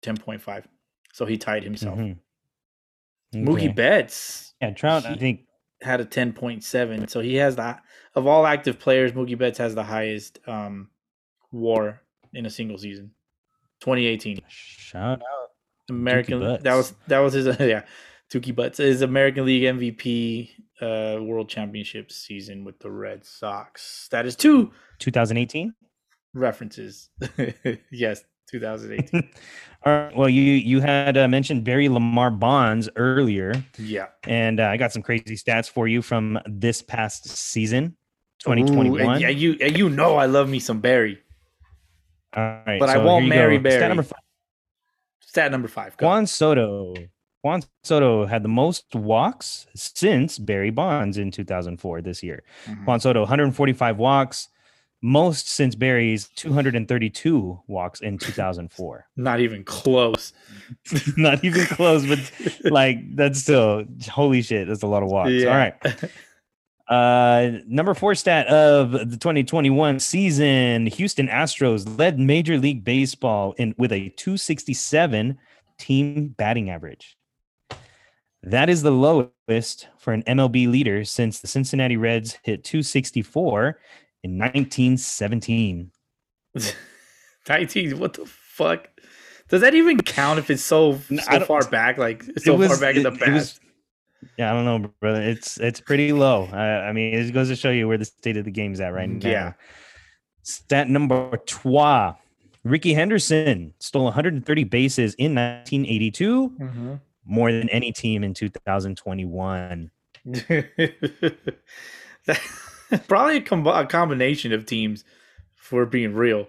10.5. So he tied himself. Mhm. Mookie Okay. Betts Yeah, Trout, I think had a 10.7 so he has that of all active players mookie betts has the highest um war in a single season 2018 shout out. american that was that was his yeah Tukey Butts his American League MVP uh World Championship season with the Red Sox. That is two 2018. references. yes, 2018. All right. Well, you you had uh, mentioned Barry Lamar Bonds earlier, yeah. and uh, I got some crazy stats for you from this past season, Ooh, 2021. and yeah, you you know I love me some Barry. All right, But I won't marry go. Stat Barry. number five. Stat number five. Go. Juan Soto. Juan Soto had the most walks since Barry Bonds in 2004 this year. Mhm. Juan Soto, 145 walks, most since Barry's 232 walks in 2004. Not even close. Not even close, but like that's still holy shit. That's a lot of walks. All right. Uh, number four stat of the 2021 season: Houston Astros led Major League Baseball in with a 267 team batting average. That is the lowest for an MLB leader since the Cincinnati Reds hit 264 in 1917. 19. What the fuck? Does that even count if it's so so far back? Like so far back in the it was- past. yeah, I don't know, brother. It's it's pretty low. I, I mean, it goes to show you where the state of the game's at right now. Yeah. Stat number trois. Rickey Henderson stole 130 bases in 1982, Mm-hmm. more than any team in 2021. Probably a, com- a combination of teams, for being real.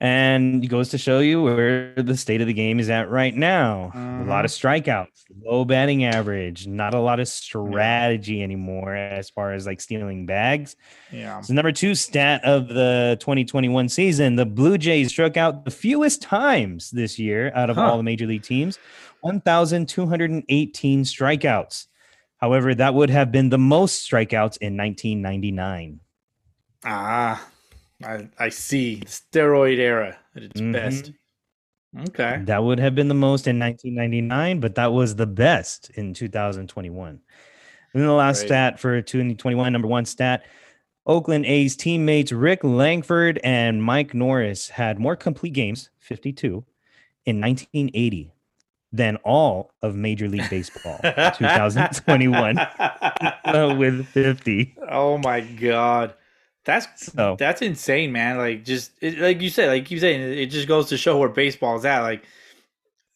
And it goes to show you where the state of the game is at right now. A uh-huh. lot of strikeouts, low batting average, not a lot of strategy anymore as far as like stealing bags. Yeah. So number two stat of the 2021 season, the Blue Jays struck out the fewest times this year out of Huh. all the major league teams, 1,218 strikeouts. However, that would have been the most strikeouts in 1999. Ah, I I see. Steroid era at its Mhm. best. Okay. That would have been the most in 1999, but that was the best in 2021. And then the last Right. stat for 2021, number one stat, Oakland A's teammates Rick Langford and Mike Norris had more complete games, 52, in 1980 than all of Major League Baseball 2021 uh, with 50. Oh my god. That's So- that's insane, man. Like just it, like you said, like you saying, it just goes to show where baseball's at. Like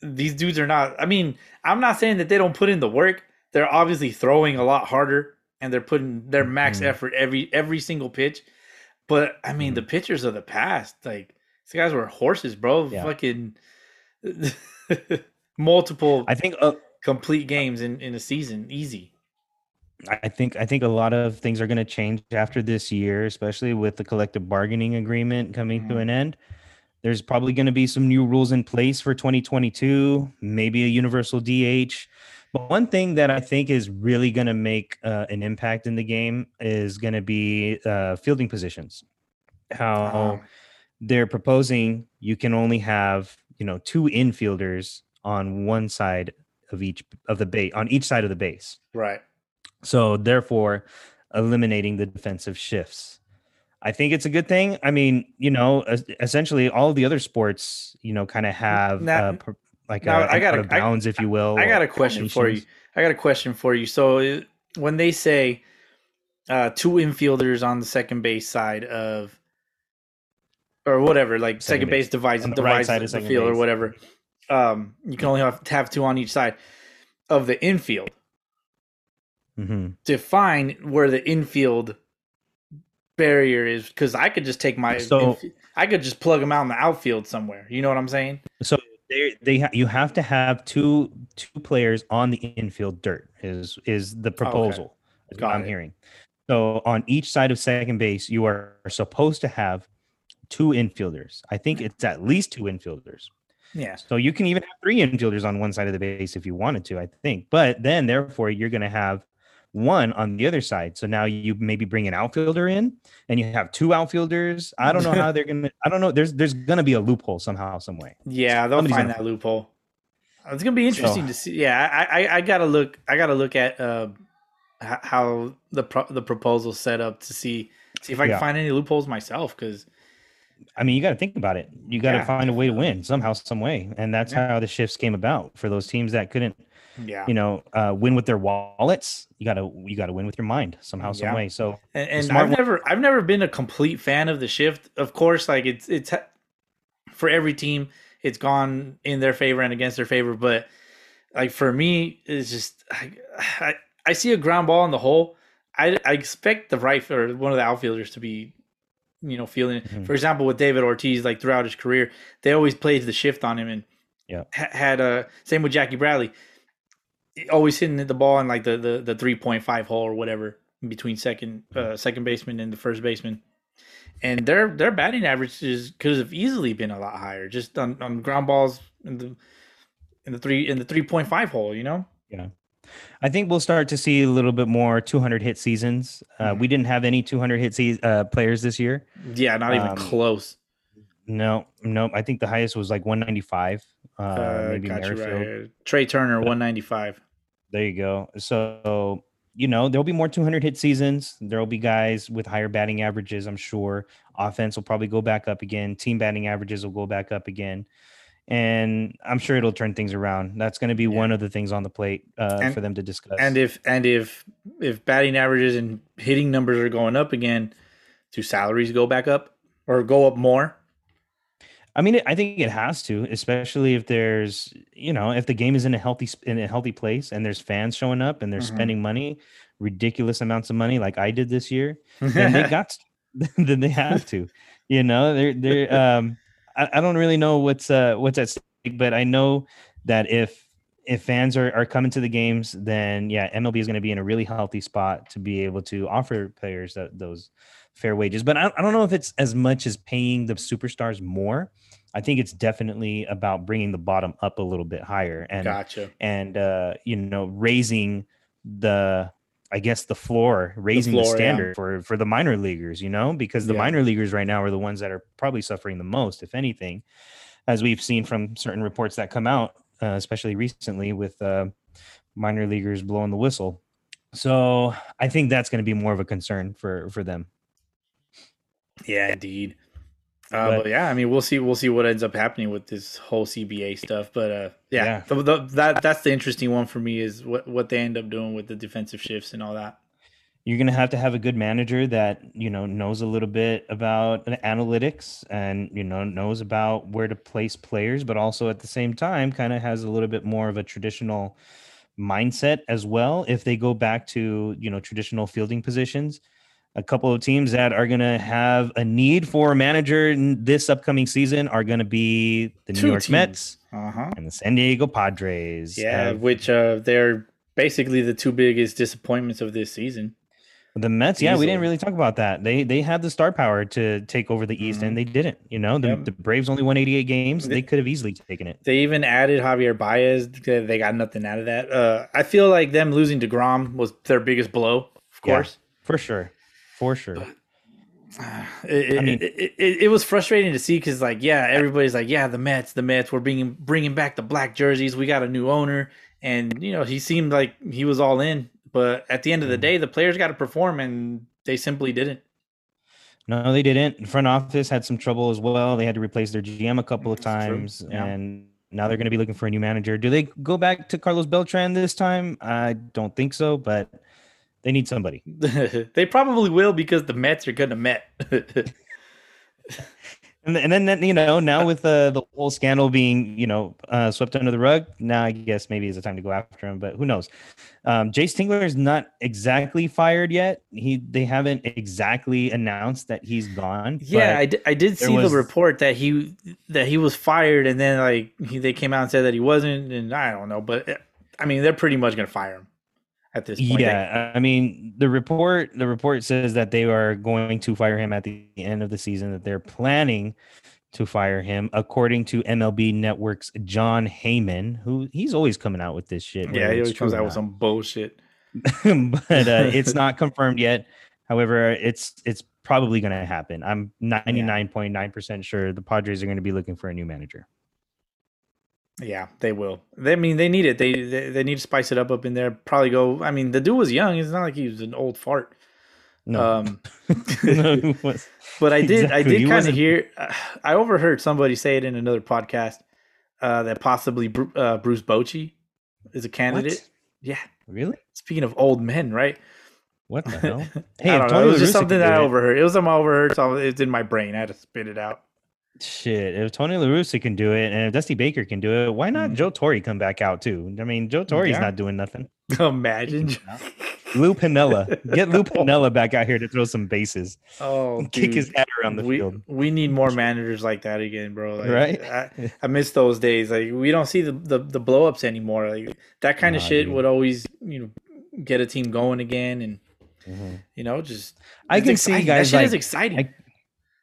these dudes are not. I mean, I'm not saying that they don't put in the work. They're obviously throwing a lot harder, and they're putting their max Mhm. effort every every single pitch. But I mean, Mhm. the pitchers of the past, like these guys were horses, bro. Yeah. Fucking multiple I think uh, complete games in in a season, easy. I think I think a lot of things are going to change after this year, especially with the collective bargaining agreement coming to Mhm. an end. There's probably going to be some new rules in place for 2022, maybe a universal DH. But one thing that I think is really going to make uh, an impact in the game is going to be uh, fielding positions. How they're proposing you can only have you know two infielders on one side of each of the base on each side of the base. right. So therefore, eliminating the defensive shifts. I think it's a good thing. I mean, you know, essentially all the other sports, you know, kind of have Now- uh, like now, a, I I out of bounds, if you will. I got a question for you. I got a question for you. So uh, when they say uh, two infielders on the second base side of, or whatever, like second, Second base, base. divides the right side the, of the second field or whatever. Um, you can only have, have two on each side of the infield. Mhm. Define where the infield barrier is, because I could just take my, So- I could just plug them out in the outfield somewhere. You know what I'm saying? So they they ha- you have to have two two players on the infield dirt is is the proposal. what Got I'm it. hearing. So on each side of second base, you are supposed to have two infielders. I think it's at least two infielders. Yeah. So you can even have three infielders on one side of the base if you wanted to, I think. But then therefore you're going to have one on the other side. So now you maybe bring an outfielder in and you have two outfielders. I don't know how they're going to I don't know there's there's going to be a loophole somehow some way. Yeah, they'll Somebody's find gonna- that loophole. It's gonna be interesting So- to see. Yeah, I, I, I gotta look. I gotta look at uh, how the pro- the proposal set up to see see if I can Yeah. find any loopholes myself. Because I mean, you got to think about it. You got to Yeah. find a way to win somehow, some way, and that's Yeah. how the shifts came about for those teams that couldn't, yeah, you know, uh, win with their wallets. You got to you got to win with your mind somehow, some Yeah. way. So and, and smart I've one- never I've never been a complete fan of the shift. Of course, like it's it's for every team, it's gone in their favor and against their favor. But like for me, it's just I I, I see a ground ball in the hole. I, I expect the right or one of the outfielders to be, you know, feeling it. Mhm. For example, with David Ortiz, like throughout his career, they always played the shift on him, and Yeah. ha- had a same with Jackie Bradley, always hitting the ball in like the the, the three point five hole or whatever between second uh, second baseman and the first baseman, and their their batting averages could have easily been a lot higher just on, on ground balls in the in the three in the three point five hole. You know, I think we'll start to see a little bit more 200 hit seasons. Uh, Mhm. We didn't have any 200 hit se- uh, players this year. yeah, not even Um, close. No, no. I think the highest was like 195. Uh, Uh, maybe got right Merrifield. Trea Turner, one ninety five. There you go. So, you know, there'll be more 200 hit seasons. There'll be guys with higher batting averages, I'm sure. Offense will probably go back up again. Team batting averages will go back up again. And I'm sure it'll turn things around. That's going to be Yeah. one of the things on the plate uh, And- for them to discuss. And if and if if batting averages and hitting numbers are going up again, do salaries go back up or go up more? I mean, I think it has to, especially if there's, you know, if the game is in a healthy in a healthy place and there's fans showing up and they're Mhm. spending money, ridiculous amounts of money, like I did this year. then they got then they have to you know they're they're um I, I don't really know what's uh what's at stake but i know that if if fans are, are coming to the games then yeah mlb is going to be in a really healthy spot to be able to offer players that, those fair wages but I, I don't know if it's as much as paying the superstars more i think it's definitely about bringing the bottom up a little bit higher and gotcha. and uh you know raising the i guess the floor raising the, floor, yeah. standard for for the minor leaguers you know because the Yeah. minor leaguers right now are the ones that are probably suffering the most if anything as we've seen from certain reports that come out uh, especially recently with uh minor leaguers blowing the whistle so i think that's going to be more of a concern for for them Yeah, indeed. Uh, But- but, yeah, I mean, we'll see. We'll see what ends up happening with this whole CBA stuff. But uh, yeah, Yeah. The, the, that that's the interesting one for me is what what they end up doing with the defensive shifts and all that. You're gonna have to have a good manager that you know knows a little bit about analytics and you know knows about where to place players, but also at the same time kind of has a little bit more of a traditional mindset as well. If they go back to you know traditional fielding positions, a couple of teams that are going to have a need for a manager in this upcoming season are going to be the New York teams. Mets Uh huh. and the San Diego Padres. Yeah, Uh, which uh, they're basically the two biggest disappointments of this season. the Mets, yeah, we didn't really talk about that. They they had the star power to take over the East, and they didn't. You know, the, Yep. the Braves only won 88 games. They- They could have easily taken it. They even added Javier Baez. They got nothing out of that. Uh, I feel like them losing to Degrom was their biggest blow. Of Yeah. course, For sure, for sure. it, I mean- it, it, it, was frustrating to see because, like, yeah, everybody's like, yeah, the Mets, the Mets, we're bringing bringing back the black jerseys. We got a new owner, and you know, he seemed like he was all in. But at the end of the Mhm. day, the players got to perform, and they simply didn't. No, they didn't. Front office had some trouble as well. They had to replace their GM a couple of times, yeah. and now they're going to be looking for a new manager. Do they go back to Carlos Beltran this time? I don't think so, but they need somebody. they probably will because the Mets are gonna Met. And, and then, you know, now with uh, the whole scandal being, you know, uh, swept under the rug, now I guess maybe is the time to go after him. But who knows? Um, Jayce Tingler is not exactly fired yet. He they haven't exactly announced that he's gone. Yeah, I did, I did see was- the report that he that he was fired, and then like he, they came out and said that he wasn't, and I don't know, but uh, I mean they're pretty much gonna fire him at this point. Yeah, I mean the report the report says that they are going to fire him at the end of the season. That they're planning to fire him, according to MLB Network's Jon Heyman, who he's always coming out with this shit. yeah, he always comes out with some bullshit. but uh, it's not confirmed yet. However, it's it's probably going to happen. I'm 99.9% sure the Padres are going to be looking for a new manager. Yeah, they will. They I mean they need it. They, they they need to spice it up up in there. Probably go. I mean the dude was young. It's not like he was an old fart. No. Um, No, But I did, I Exactly. He did kind of hear. Uh, I overheard somebody say it in another podcast uh, that possibly uh, Bruce Bochy is a candidate. What? Yeah. Really? Speaking of old men, right? What the hell? Hey, I don't know. It was just something that I overheard. It was something I overheard, so it's in my brain. I had to spit it out. Shit, if Tony La Russa can do it and if Dusty Baker can do it, why not Mm. Joe Torre come back out too? I mean, Joe Torre's Yeah. not doing nothing. Imagine. Lou Piniella, get Lou Piniella back out here to throw some bases, Oh, kick his dude. head around the we, field. we need more managers like that again, bro. Like, Right? I, I miss those days. Like we don't see the the, the blow ups anymore. Like that kind of shit dude. would always you know get a team going again, and Mhm. you know just I can see guys that shit like is exciting. I-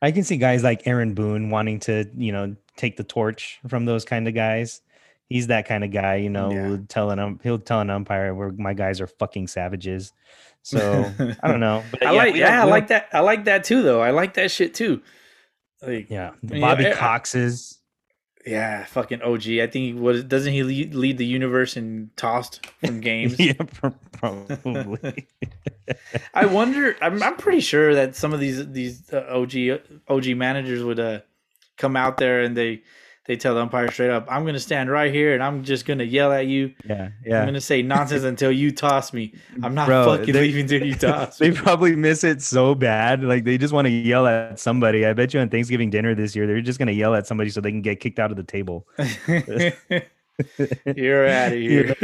I can see guys like Aaron Boone wanting to, you know, take the torch from those kind of guys. He's that kind of guy, you know, Yeah. telling him he'll tell an umpire where my guys are fucking savages. So I don't know, but I yeah, like yeah, I like that. I like that too, though. I like that shit too. Like yeah, the Yeah, Bobby I- I- Coxes. Yeah, fucking OG. I think what doesn't he lead, lead the universe in tossed from games? yeah, probably. I wonder. I'm, I'm pretty sure that some of these these uh, OG OG managers would uh come out there and they they tell the umpire straight up, "I'm gonna stand right here and I'm just gonna yell at you. yeah, I'm gonna say nonsense until you toss me. I'm not Bro, fucking they- leaving till you toss They me." probably miss it so bad. Like they just want to yell at somebody. I bet you on Thanksgiving dinner this year, they're just gonna yell at somebody so they can get kicked out of the table. You're out of here.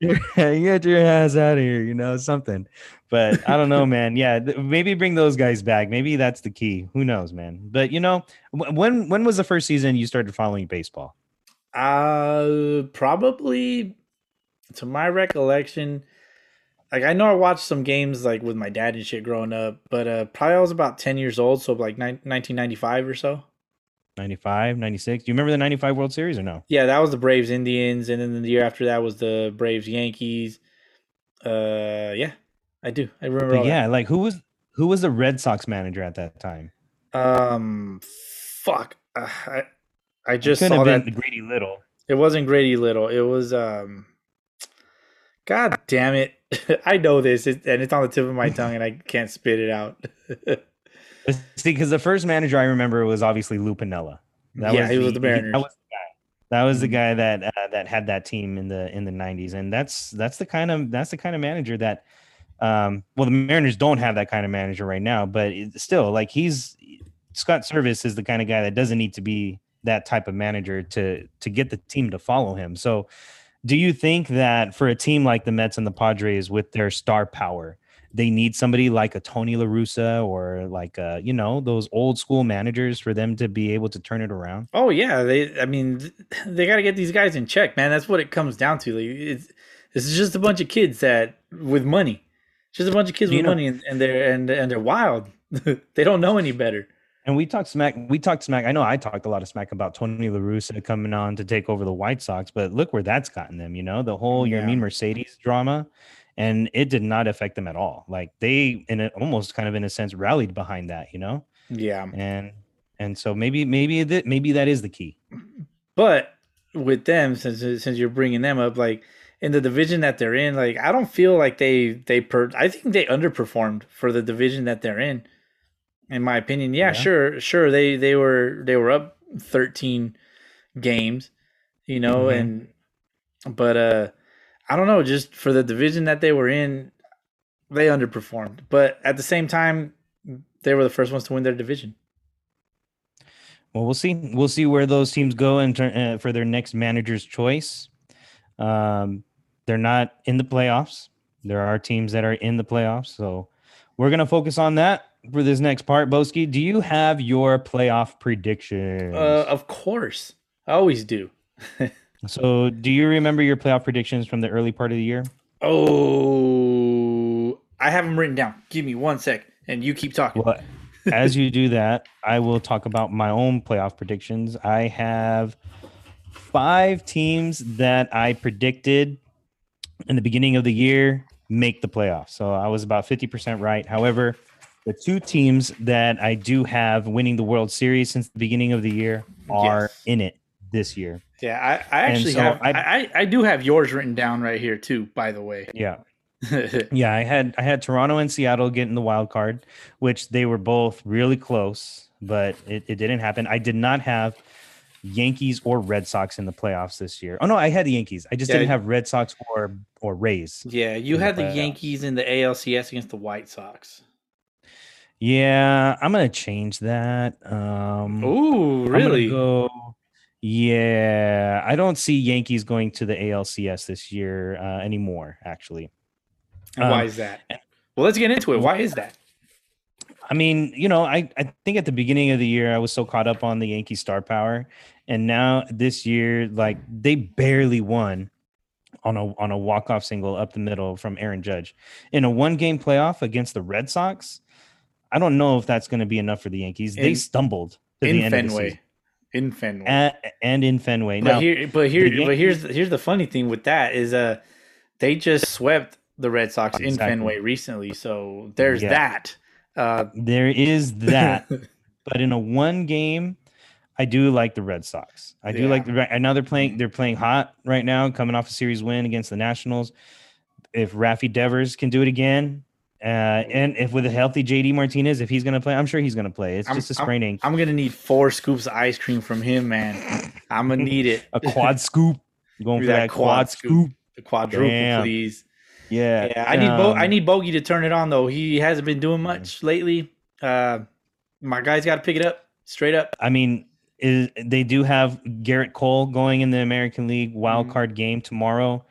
get your ass out of here, you know, something. But I don't know, man. Yeah, th- maybe bring those guys back. Maybe that's the key. Who knows, man? But you know, wh- when when was the first season you started following baseball? Uh, probably to my recollection, like I know I watched some games like with my dad and shit growing up, but uh, probably I was about ten years old, so like ni- 1995 or so. 95, 96. Do you remember the 95 World Series or no? Yeah, that was the Braves Indians, and then the year after that was the Braves Yankees. Uh, yeah, I do. I remember. Yeah, like who was who was the Red Sox manager at that time? Um, fuck. Uh, I I just Couldn't saw that. Grady Little. It wasn't Grady Little. It was um. God damn it! I know this, and it's on the tip of my tongue, and I can't spit it out. See, because the first manager I remember was obviously Lou Piniella. Yeah, he was the Mariners. That was the guy. That was the Mhm. guy that uh, that had that team in the in the '90s, and that's that's the kind of that's the kind of manager that. Um, well, the Mariners don't have that kind of manager right now, but still, like he's Scott Servais is the kind of guy that doesn't need to be that type of manager to to get the team to follow him. So, do you think that for a team like the Mets and the Padres with their star power, they need somebody like a Tony La Russa or like uh, you know, those old school managers for them to be able to turn it around? Oh yeah, they. I mean, they got to get these guys in check, man. That's what it comes down to. Like, it's this is just a bunch of kids that with money, just a bunch of kids You with know- money, and, and they're and and they're wild. they don't know any better. And we talked smack. We talked smack. I know I talked a lot of smack about Tony La Russa coming on to take over the White Sox, but look where that's gotten them. You know, the whole Yeah. Yermin Mercedes drama, and it did not affect them at all. Like they, in a, almost kind of in a sense, rallied behind that. You know, Yeah, and and so maybe maybe that maybe that is the key. but with them, since since you're bringing them up, like in the division that they're in, like I don't feel like they they per. I think they underperformed for the division that they're in. In my opinion, yeah, Yeah. sure, sure. They they were they were up 13 games, you know, Mhm. and but uh I don't know, just for the division that they were in, they underperformed. But at the same time, they were the first ones to win their division. Well, we'll see. We'll see where those teams go in turn uh, for their next manager's choice. Um, they're not in the playoffs. There are teams that are in the playoffs, so we're gonna focus on that for this next part. Boski, do you have your playoff predictions? Uh, of course, I always do. so, do you remember your playoff predictions from the early part of the year? Oh, I have them written down. Give me one sec, and you keep talking. Well, as you do that, I will talk about my own playoff predictions. I have five teams that I predicted in the beginning of the year make the playoffs. So I was about 50% right. However, the two teams that I do have winning the World Series since the beginning of the year are Yes. in it this year. Yeah, I, I actually so have. I, I- I do have yours written down right here too. By the way. Yeah. Yeah, I had I had Toronto and Seattle getting the wild card, which they were both really close, but it, it didn't happen. I did not have Yankees or Red Sox in the playoffs this year. Oh no, I had the Yankees. I just Yeah. didn't have Red Sox or or Rays. yeah, you In the had the. Yankees in the ALCS against the White Sox. Yeah, I'm gonna change that. Um Ooh, I'm gonna really? go. Yeah, I don't see Yankees going to the ALCS this year uh, anymore. Actually, why um, is that? Well, let's get into it. Why is that? I mean, you know, I, I think at the beginning of the year I was so caught up on the Yankee star power, and now this year, like they barely won on a on a walk off single up the middle from Aaron Judge in a one game playoff against the Red Sox. I don't know if that's going to be enough for the Yankees. they In- stumbled to the end of the Fenway. season. In Fenway. and, and in Fenway. but Now, here, but here, the but here's here's the funny thing with that is uh, they just swept the Red Sox in Fenway recently. So there's Yeah. that. Uh, there is that, but in a one game, I do like the Red Sox. I do Yeah. like the right. I know they're playing. They're playing hot right now, coming off a series win against the Nationals. If Rafi Devers can do it again, uh, and if with a healthy JD Martinez, if he's going to play, I'm sure he's going to play. It's I'm- just a I'm- sprain ankle, I'm gonna need four scoops of ice cream from him, man. I'm gonna need it. a quad scoop. Going for that, quad, scoop. scoop. The quadruple, Damn. please. Yeah, Yeah, I need Bo- I um, need Bogey to turn it on though. He hasn't been doing much lately. Uh, my guy's got to pick it up straight up. I mean, is, they do have Gerrit Cole going in the American League wild Mhm. card game tomorrow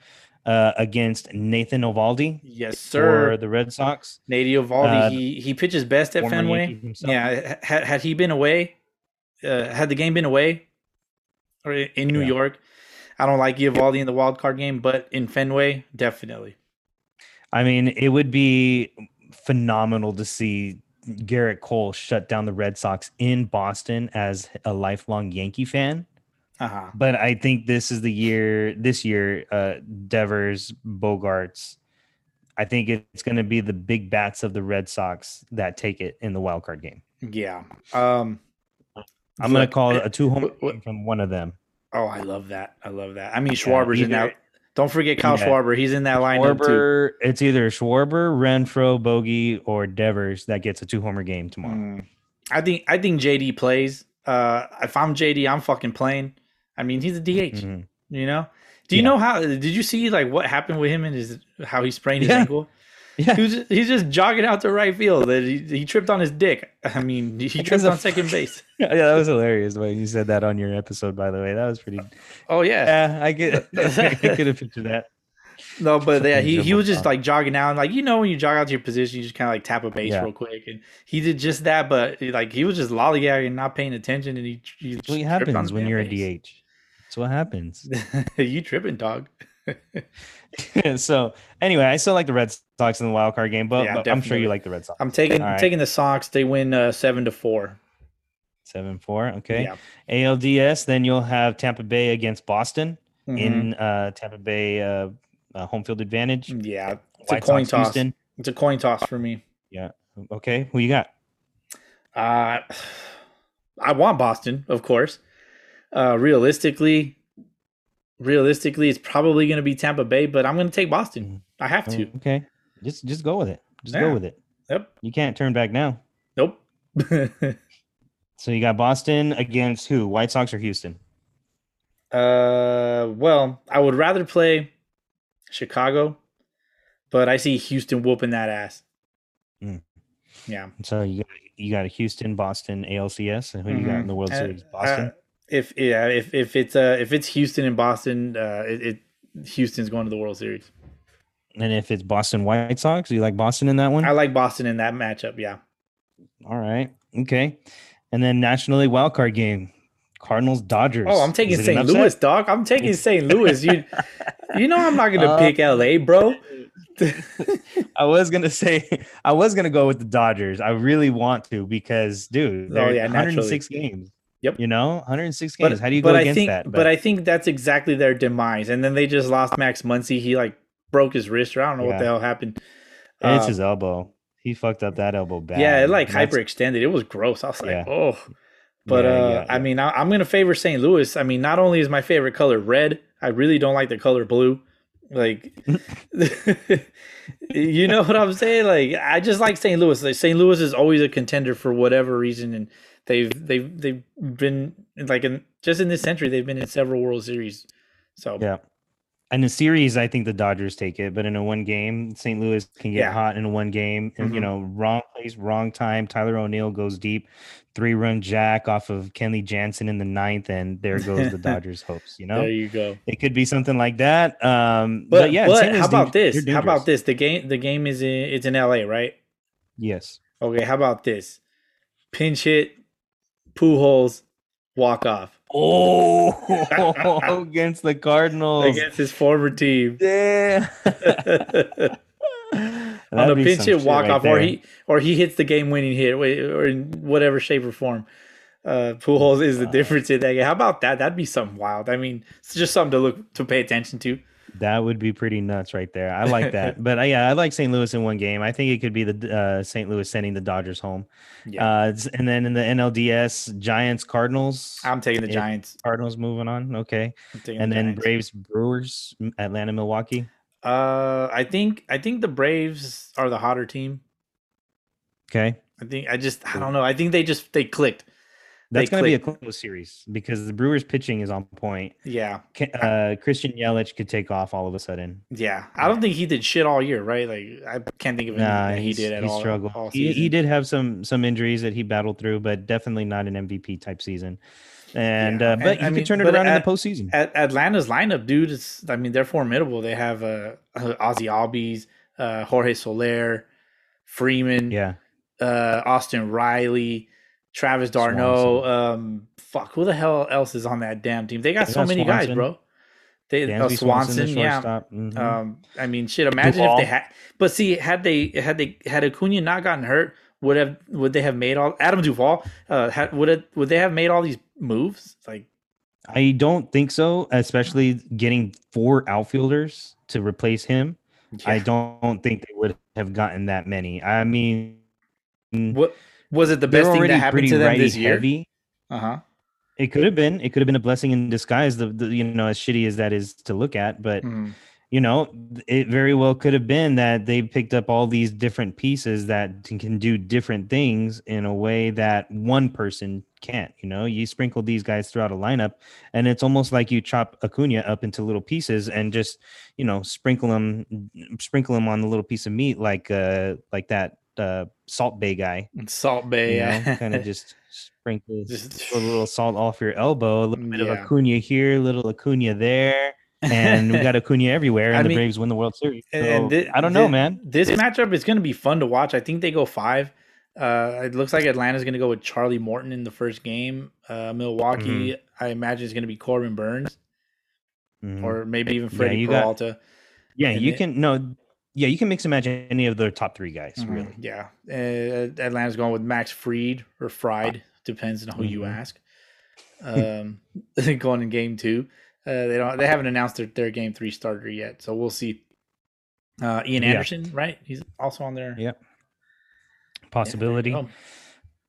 uh, against Nathan Eovaldi Yes, for sir. the Red Sox. Nadio Valdi, uh, he he pitches best at Fenway. Yeah, had had he been away, uh, had the game been away, or in New Yeah. York, I don't like Eovaldi in the wild card game, but in Fenway, definitely. I mean, it would be phenomenal to see Gerrit Cole shut down the Red Sox in Boston as a lifelong Yankee fan. Uh huh. But I think this is the year. This year, uh, Devers, Bogaerts. I think it's going to be the big bats of the Red Sox that take it in the wild card game. Yeah. Um. I'm going to call it a two home from one of them. Oh, I love that. I love that. I mean, Schwarber's in either- that. Don't forget Kyle Yeah. Schwarber. He's in that lineup too. It's either Schwarber, Renfroe, Bogey, or Devers that gets a two homer game tomorrow. Mm. I think I think JD plays. Uh, if I'm JD, I'm fucking playing. I mean, he's a DH. Mhm. You know. Do you Yeah. know how? Did you see like what happened with him and his how he sprained his Yeah. ankle? Yeah. He was he's just jogging out to right field. He, he tripped on his dick. I mean, he tripped on second base. yeah, that was hilarious when you said that on your episode. By the way, that was pretty. Oh yeah. Yeah, I get. I could have pictured that. No, but yeah, he, he was just like jogging out, and like you know when you jog out to your position, you just kind of like tap a base Yeah. real quick, and he did just that. But like he was just lollygagging, not paying attention, and he, he what tripped on happens when you're a. DH. That's what happens. you tripping, dog? so anyway, I still like the Red Sox in the wild card game, but, Yeah, but I'm sure you like the Red Sox. I'm taking right. taking the Sox. They win uh, seven to four. Seven four. Okay. Yeah. ALDS. Then you'll have Tampa Bay against Boston Mhm. in uh, Tampa Bay uh, uh, home field advantage. yeah, it's White a coin Sox, toss. Houston. It's a coin toss for me. Yeah. Okay. Who you got? Uh, I want Boston, of course. Uh, realistically, realistically, it's probably going to be Tampa Bay, but I'm going to take Boston. I have to. Okay. Just just go with it. Just Yeah. go with it. Yep. You can't turn back now. Nope. So you got Boston against who? White Sox or Houston? uh, well, I would rather play Chicago, but I see Houston whooping that ass. Mm. Yeah. So you got you got a Houston, Boston, ALCS, and who you got in the World Uh, Series? Boston. If yeah, if if it's uh if it's Houston and Boston, uh, it, it Houston's going to the World Series. and if it's Boston White Sox, you like Boston in that one? I like Boston in that matchup. Yeah. All right. Okay. And then National League wild card game. Cardinals Dodgers. Oh, I'm taking Is it an St. Louis, dog. I'm taking St. Louis. You, you know, I'm not gonna Uh, pick LA, bro. I was gonna say I was gonna go with the Dodgers. I really want to because dude, Oh, they're yeah, 106 games. Yep. You know, 106 games. But How do you but go I against think, that? But, I think that's exactly their demise. And then they just lost Max Muncy. He like broke his wrist, or I don't know what the hell happened. it's Um, his elbow. He fucked up that elbow bad. yeah, it like hyperextended. It was gross. I was like, Yeah. oh. But Yeah, uh, yeah, I mean, I, I'm gonna favor St. Louis. I mean, not only is my favorite color red, I really don't like the color blue. Like, you know what I'm saying? Like, I just like St. Louis. Like, St. Louis is always a contender for whatever reason, and they've they've they've been like in just in this century they've been in several World Series. So Yeah. In the series, I think the Dodgers take it, but in a one game, St. Louis can get Yeah. hot in a one game. And you Mhm. know, wrong place, wrong time. Tyler O'Neill goes deep, three run jack off of Kenley Jansen in the ninth, and there goes the Dodgers' hopes. You know, there you go. it could be something like that. Um, But, but, yeah, but how about this? How about this? The game the game is in it's in LA, right? Yes. Okay, how about this? Pinch hit, Pujols, walk off Oh, against the Cardinals. against his former team. Yeah. On a pinch hit walk off, or he or he hits the game winning hit, or in whatever shape or form. Uh, Pujols is the difference in that game. How about that? That'd be something wild. I mean, it's just something to look to pay attention to. That would be pretty nuts right there. I like that. but uh, yeah, I like St. Louis in one game. I think it could be the uh, St. Louis sending the Dodgers home. Yeah, Uh, and then in the NLDS, Giants, Cardinals. I'm taking the Giants. Cardinals moving on. Okay. And the then Giants. Braves, Brewers, Atlanta, Milwaukee. Uh, I think I think the Braves are the hotter team. Okay. I think I just I don't know. I think they just they clicked. That's going to be a close series because the Brewers pitching is on point. Yeah, Uh, Christian Yelich could take off all of a sudden. yeah. I don't think he did shit all year, right? Like I can't think of anything Nah, he did at he all. struggled. all He, he did have some some injuries that he battled through, but definitely not an MVP type season. And Yeah, uh, but and- he I could mean, turn it around in the postseason. At Atlanta's lineup, dude. Is I mean they're formidable. They have uh, uh Ozzie Albies, uh, Jorge Soler, Freeman, yeah, uh, Austin Riley, Travis d'Arnaud. Um, fuck, who the hell else is on that damn team? They got They so got many guys, bro. They uh, Dansby Swanson, the yeah. shortstop. Mhm. Um, I mean, shit. Imagine Duvall. if they had, but see, had they had they had Acuna not gotten hurt, would have would they have made all Adam Duvall? Uh, had, would it would they have made all these moves? Like, I don't think so, especially getting four outfielders to replace him. I don't think they would have gotten that many. I mean, what was it the best thing that happened to them this year? Uh huh. It could have been. It could have been a blessing in disguise. The, the you know as shitty as that is to look at, but Mm. you know, it very well could have been that they picked up all these different pieces that can do different things in a way that one person can't. You know, you sprinkle these guys throughout a lineup, and it's almost like you chop Acuna up into little pieces and just, you know, sprinkle them, sprinkle them on the little piece of meat like, uh, like that uh, Salt Bae guy. Salt Bae, You yeah. know, kind of just sprinkle Just- a little salt off your elbow, a little bit of Acuna here, a little Acuna there, and we got Acuna everywhere, and I the mean, Braves win the World Series. And- So, I don't know, man. This matchup is going to be fun to watch. I think they go five. Uh, it looks like Atlanta's going to go with Charlie Morton in the first game. Uh, Milwaukee, Mm-hmm. I imagine, is going to be Corbin Burnes Mhm. or maybe even Yeah, Freddie got- Peralta. yeah, and you it- can no, yeah, you can mix and match any of the top three guys, Mhm, really. Yeah. Uh, Atlanta's going with Max Freed or Fried, depends on who you Mhm. ask. Um, going in game two. Uh, they don't. They haven't announced their, their game three starter yet, so we'll see. Uh, Ian Yeah. Anderson, right? He's also on there. Yeah. Possibility. Oh,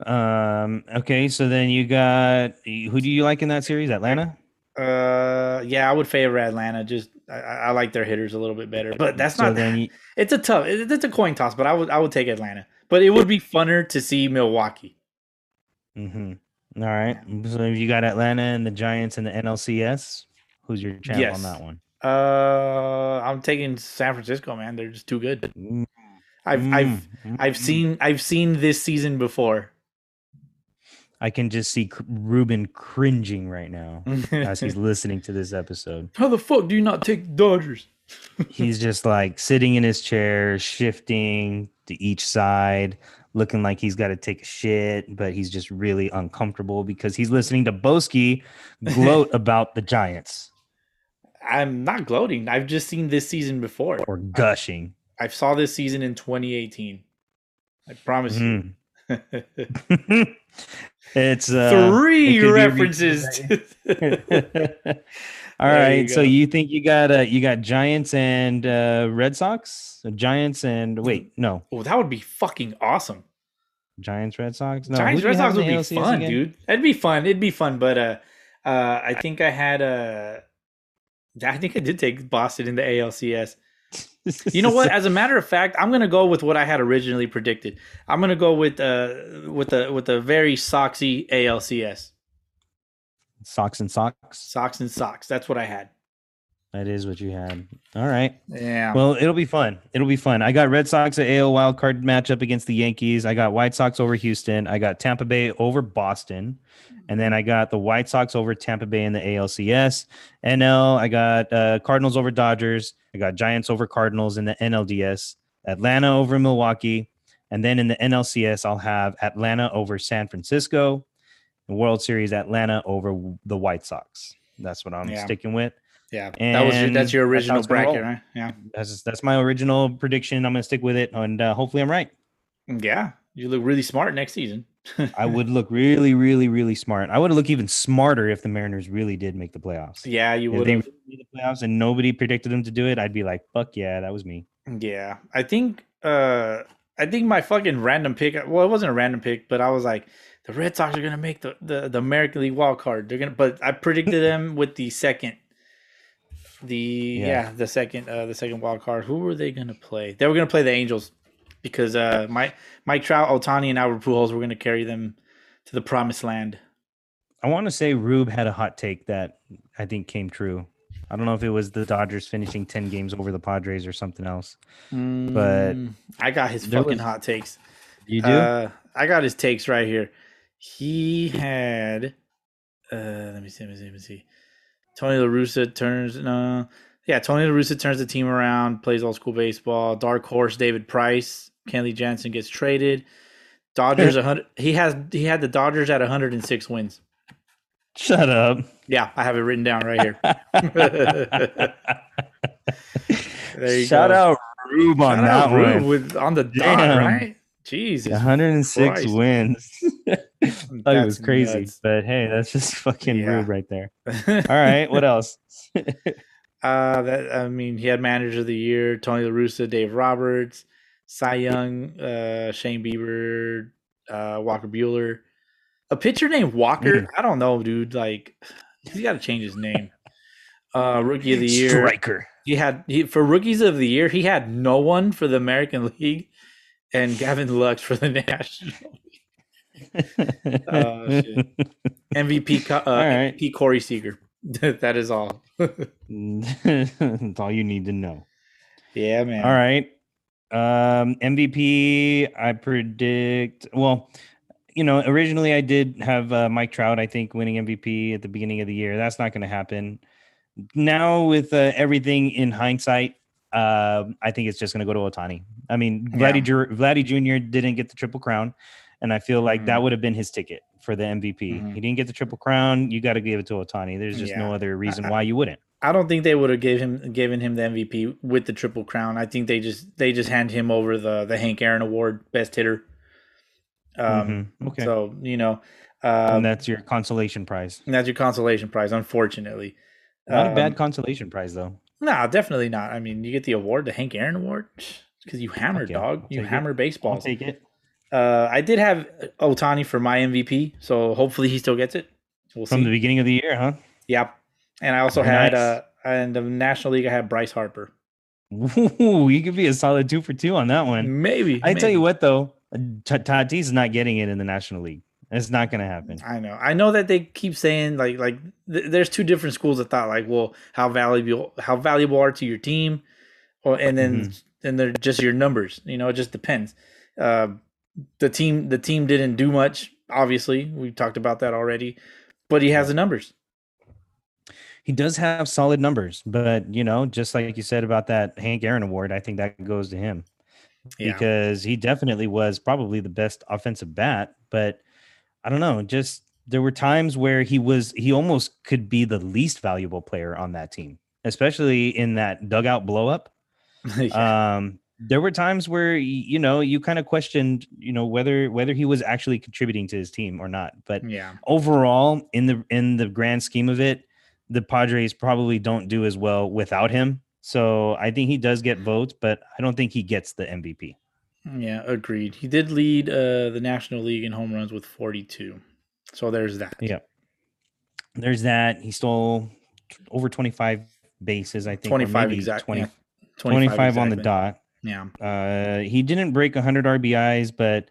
Um. Okay, so then you got who do you like in that series? Atlanta. Uh, yeah, I would favor Atlanta. Just I, I like their hitters a little bit better, but that's so not. you, it's a tough. it- It's a coin toss, but I would I would take Atlanta. But it would be funner to see Milwaukee. hmm All right. So you got Atlanta and the Giants and the NLCS. Who's your champ Yes. on that one? Uh, I'm taking San Francisco, man. They're just too good. Mm, I've I've mm, I've mm. seen I've seen this season before. I can just see Ruben cringing right now as he's listening to this episode. How the fuck do you not take Dodgers? He's just like sitting in his chair, shifting to each side, looking like he's got to take a shit, but he's just really uncomfortable because he's listening to Boski gloat about the Giants I'm not gloating. I've just seen this season before. or gushing. I saw this season in 2018. I promise Mhm. you. It's uh, Three be references. All There you so you think you got uh, you got Giants and uh, Red Sox? So Giants and wait, no, oh, that would be fucking awesome. Giants Red Sox. No, Giants who do you Red Sox would be ALCS fun, again? dude. It'd be fun. It'd be fun. But uh, uh, I think I had uh, I think I did take Boston in the ALCS. You know what? As a matter of fact, I'm gonna go with what I had originally predicted. I'm gonna go with uh with the with the very soxy ALCS. Socks and socks. Socks and socks. That's what I had. That is what you had. All right. Yeah. Well, it'll be fun. It'll be fun. I got Red Sox at AL wild card matchup against the Yankees. I got White Sox over Houston. I got Tampa Bay over Boston. And then I got the White Sox over Tampa Bay in the ALCS. NL, I got uh, Cardinals over Dodgers. I got Giants over Cardinals in the NLDS. Atlanta over Milwaukee. And then in the NLCS, I'll have Atlanta over San Francisco. The World Series, Atlanta over the White Sox. That's what I'm Yeah. sticking with. Yeah. That was your, that's your original gonna bracket, right? Yeah. That's that's my original prediction. I'm gonna stick with it, and uh, hopefully I'm right. Yeah. You look really smart next season. I would look really, really, really smart. I would look even smarter if the Mariners really did make the playoffs. Yeah, you would they really made the playoffs and nobody predicted them to do it, I'd be like, "Fuck yeah, that was me." Yeah, I think uh I think my fucking random pick. Well, it wasn't a random pick, but I was like, the Red Sox are gonna make the the, the American League wild card. They're gonna, but I predicted them with the second, the yeah. Yeah. the second uh the second wild card. Who were they gonna play? They were gonna play the Angels because uh Mike Mike Trout, Ohtani, and Albert Pujols were gonna carry them to the promised land. I want to say Rube had a hot take that I think came true. I don't know if it was the Dodgers finishing ten games over the Padres or something else. Mm, I got his fucking was- hot takes. You do? Uh, I got his takes right here. He had, uh, let me see, let me see, let me see. Tony La Russa turns, no, yeah, Tony La Russa turns the team around, plays old school baseball. Dark horse David Price, Kenley Jansen gets traded. Dodgers, hundred. He has he had the Dodgers at 106 wins. Shut up. Yeah, I have it written down right here. there you Shout go. out Rube on Shout that one. with on the dot, Damn. right? Jesus, 106 Christ. wins. Thought it was crazy, nuts. but hey, that's just fucking Yeah. rude right there. All right, what else? Uh, that I mean, he had manager of the year: Tony La Russa, Dave Roberts, Cy Young, uh, Shane Bieber, uh, Walker Buehler. A pitcher named Walker. Mm. I don't know, dude. Like, he's got to change his name. Uh, rookie of the year. Striker. He had he, for rookies of the year. He had no one for the American League, and Gavin Lux for the National. Oh, shit. MVP, uh, All right. MVP Corey Seager. that is all. That's all you need to know. yeah, man. All right. Um, MVP, I predict. Well, you know, originally I did have uh, Mike Trout, I think, winning MVP at the beginning of the year. That's not going to happen. Now, with uh, everything in hindsight, uh, I think it's just going to go to Ohtani. I mean, Vladdy, Jr. Vladdy Jr. didn't get the triple crown, and I feel like that Mhm. would have been his ticket for the MVP. Mhm. He didn't get the triple crown. You got to give it to Ohtani. There's just no other reason I- why you wouldn't. I don't think they would have gave him given him the MVP with the triple crown. I think they just they just hand him over the the Hank Aaron Award, best hitter. Um, Mhm. Okay. so you know, um, and that's your consolation prize. that's your consolation prize. Unfortunately, Not a Um, bad consolation prize though. No, definitely not. I mean, you get the award, the Hank Aaron Award, because you hammer, Okay, dog. I'll You it. hammer I'll baseballs. take it. Uh, I did have Ohtani for my MVP, so hopefully he still gets it. We'll From see. the beginning of the year, huh? yeah, and I also Very had nice. uh, in the National League, I had Bryce Harper. Ooh, you could be a solid two for two on that one. Maybe I tell you what, though, Tatis is not getting it in the National League. It's not going to happen. I know. I know that they keep saying like like th- there's two different schools of thought. Like, well, how valuable how valuable are to your team, or and then Mm-hmm. then they're just your numbers. You know, it just depends. Uh, the team the team didn't do much. Obviously, we talked about that already, but he has the numbers. He does have solid numbers, but you know, just like you said about that Hank Aaron Award, I think that goes to him Yeah, because he definitely was probably the best offensive bat. But I don't know, just there were times where he was he almost could be the least valuable player on that team, especially in that dugout blow up. Yeah. um there were times where you know you kind of questioned you know whether whether he was actually contributing to his team or not but yeah. overall in the in the grand scheme of it the padres probably don't do as well without him so i think he does get votes but i don't think he gets the mvp Yeah, agreed. He did lead uh, the National League in home runs with 42. So there's that. Yeah. there's that he stole over 25 bases i think 25 maybe exact- 20 yeah, 25, on the dot Yeah. Uh, he didn't break 100 RBIs, but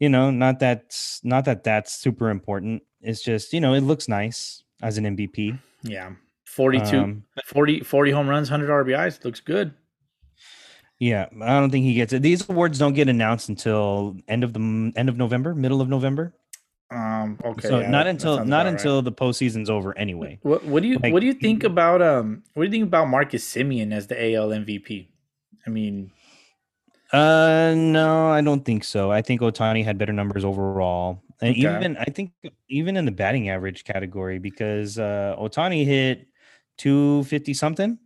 you know, not that not that that's super important. It's just you know, it looks nice as an MVP. Yeah. 42, Um, 40, 40 home runs, 100 RBIs. Looks good. yeah, I don't think he gets it. These awards don't get announced until end of the end of November, middle of November. Um, okay. so yeah, not until not about right. until the postseason's over anyway. What what do you like- what do you think about um what do you think about Marcus Semien as the AL MVP? I mean, Uh, no, I don't think so. I think Ohtani had better numbers overall, and Okay. even I think even in the batting average category because uh, Ohtani hit 250 something.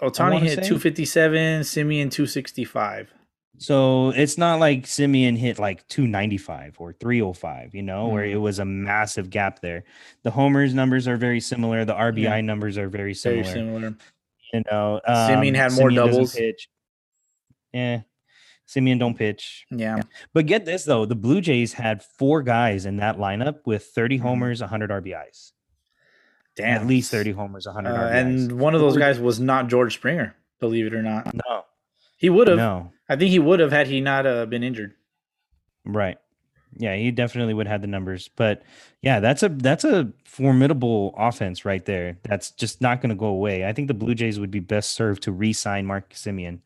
Ohtani hit 257, Semien 265. So it's not like Semien hit like 295 or 305, you know, where Mhm. it was a massive gap there. The homers numbers are very similar. The RBI numbers are very similar. Very similar. You know, Semien um, had more doesn't doubles. Yeah, Semien don't pitch. Yeah. But get this though, the Blue Jays had four guys in that lineup with 30 Mhm. homers, 100 RBIs. Damn. At least 30 homers, 100 Uh, RBIs. and one of those guys was not George Springer, believe it or not. no, He would have. no, I think he would have had he not uh, been injured. right. Yeah, he definitely would have had the numbers. But yeah, that's a that's a formidable offense right there. That's just not going to go away. I think the Blue Jays would be best served to re-sign Mark Semien.